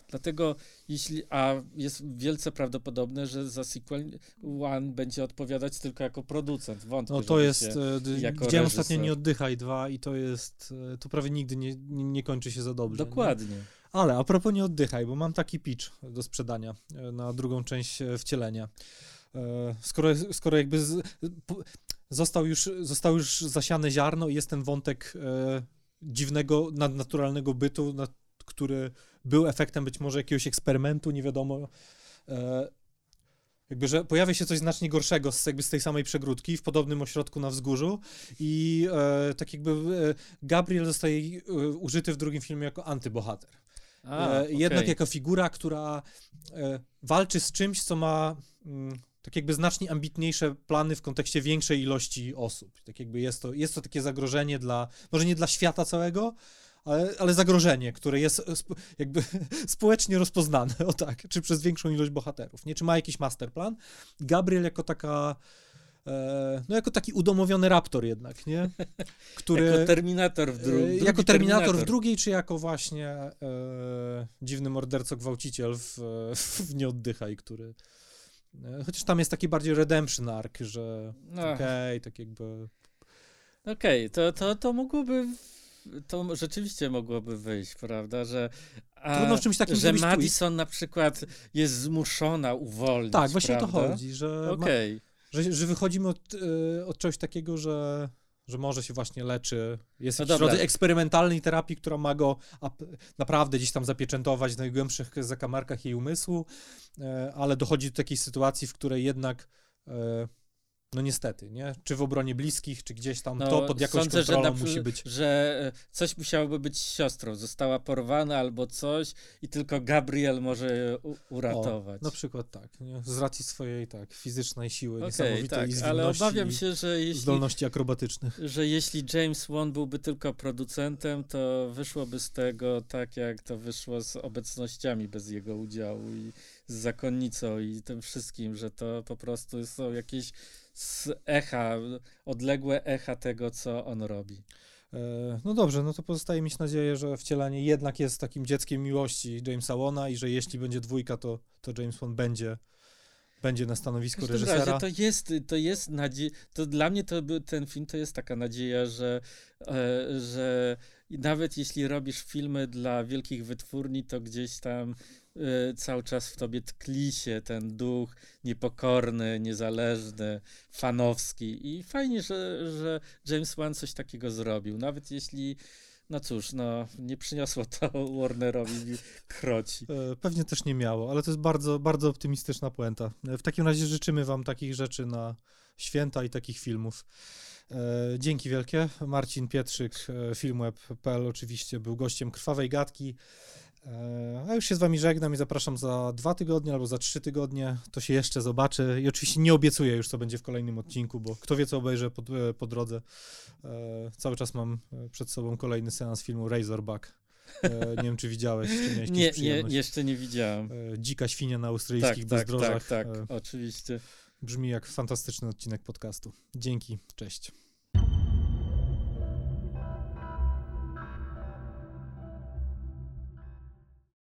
dlatego, jeśli. A jest wielce prawdopodobne, że za sequel One będzie odpowiadać tylko jako producent. Wątpię, no to jest. E, jako widziałem ostatnio Nie oddychaj dwa i to jest. E, to prawie nigdy nie, nie kończy się za dobrze. Dokładnie. Nie? Ale a propos Nie oddychaj, bo mam taki pitch do sprzedania na drugą część wcielenia. Skoro, skoro jakby z, został, już, został już zasiane ziarno i jest ten wątek dziwnego, nadnaturalnego bytu, który był efektem być może jakiegoś eksperymentu, nie wiadomo. E, jakby, że pojawia się coś znacznie gorszego z, jakby z tej samej przegródki w podobnym ośrodku na wzgórzu i e, tak jakby e, Gabriel zostaje e, użyty w drugim filmie jako antybohater. A, e, okay. Jednak jako figura, która e, walczy z czymś, co ma mm, tak jakby znacznie ambitniejsze plany w kontekście większej ilości osób. Tak jakby jest to, jest to takie zagrożenie dla, może nie dla świata całego, ale, ale zagrożenie, które jest jakby społecznie rozpoznane, o tak, czy przez większą ilość bohaterów, nie? Czy ma jakiś masterplan? Gabriel jako taka e, no jako taki udomowiony raptor jednak, nie? Który, jako Terminator w drugiej. Jako terminator, terminator, w drugiej, czy jako właśnie e, dziwny morderco gwałciciel w, w Nie oddychaj, który E, chociaż tam jest taki bardziej redemption arc, że no. okej, okay, tak jakby... Okej, okay, to, to, to mogłoby to rzeczywiście mogłoby wyjść, prawda, że a, Trudno w czymś takim że Madison na przykład jest zmuszona uwolnić, Tak, właśnie prawda? o to chodzi, że, okay. ma, że, że wychodzimy od, e, od czegoś takiego, że że może się właśnie leczy. Jest no jakiś rodzaj eksperymentalnej terapii, która ma go naprawdę gdzieś tam zapieczętować w najgłębszych zakamarkach jej umysłu, e, ale dochodzi do takiej sytuacji, w której jednak e, no niestety, nie? Czy w obronie bliskich, czy gdzieś tam no, to pod jakąś sądzę, kontrolą że musi być. Że e, coś musiałoby być siostrą, została porwana albo coś i tylko Gabriel może uratować. O, na przykład tak, nie? z racji swojej tak fizycznej siły okay, niesamowitej tak, ale obawiam się, że jeśli, zdolności akrobatycznych. Że jeśli James Wan byłby tylko producentem, to wyszłoby z tego tak, jak to wyszło z obecnościami bez jego udziału i z zakonnicą i tym wszystkim, że to po prostu są jakieś z echa, odległe echa tego, co on robi. E, no dobrze, no to pozostaje mieć nadzieję, że wcielanie jednak jest takim dzieckiem miłości Jamesa Wona i że jeśli będzie dwójka, to, to James Won będzie będzie na stanowisku reżysera. Razie to jest, to jest nadzieja, to dla mnie to był, ten film to jest taka nadzieja, że, e, że nawet jeśli robisz filmy dla wielkich wytwórni, to gdzieś tam cały czas w tobie tkli się ten duch niepokorny, niezależny, fanowski. I fajnie, że, że James Wan coś takiego zrobił. Nawet jeśli no cóż, no nie przyniosło to Warnerowi kroci. E, pewnie też nie miało, ale to jest bardzo, bardzo optymistyczna puenta. E, w takim razie życzymy wam takich rzeczy na święta i takich filmów. Dzięki wielkie. Marcin Pietrzyk, filmweb.pl oczywiście był gościem Krwawej Gadki. A już się z wami żegnam i zapraszam za dwa tygodnie albo za trzy tygodnie. To się jeszcze zobaczy. I oczywiście nie obiecuję już, co będzie w kolejnym odcinku, bo kto wie, co obejrzę po, po drodze. E, cały czas mam e, przed sobą kolejny seans filmu Razorback. E, nie wiem, czy widziałeś, czy miałeś nie, nie, jeszcze nie widziałem. E, Dzika świnia na australijskich tak, bezdrożach. Tak, tak, tak, oczywiście. Brzmi jak fantastyczny odcinek podcastu. Dzięki, cześć.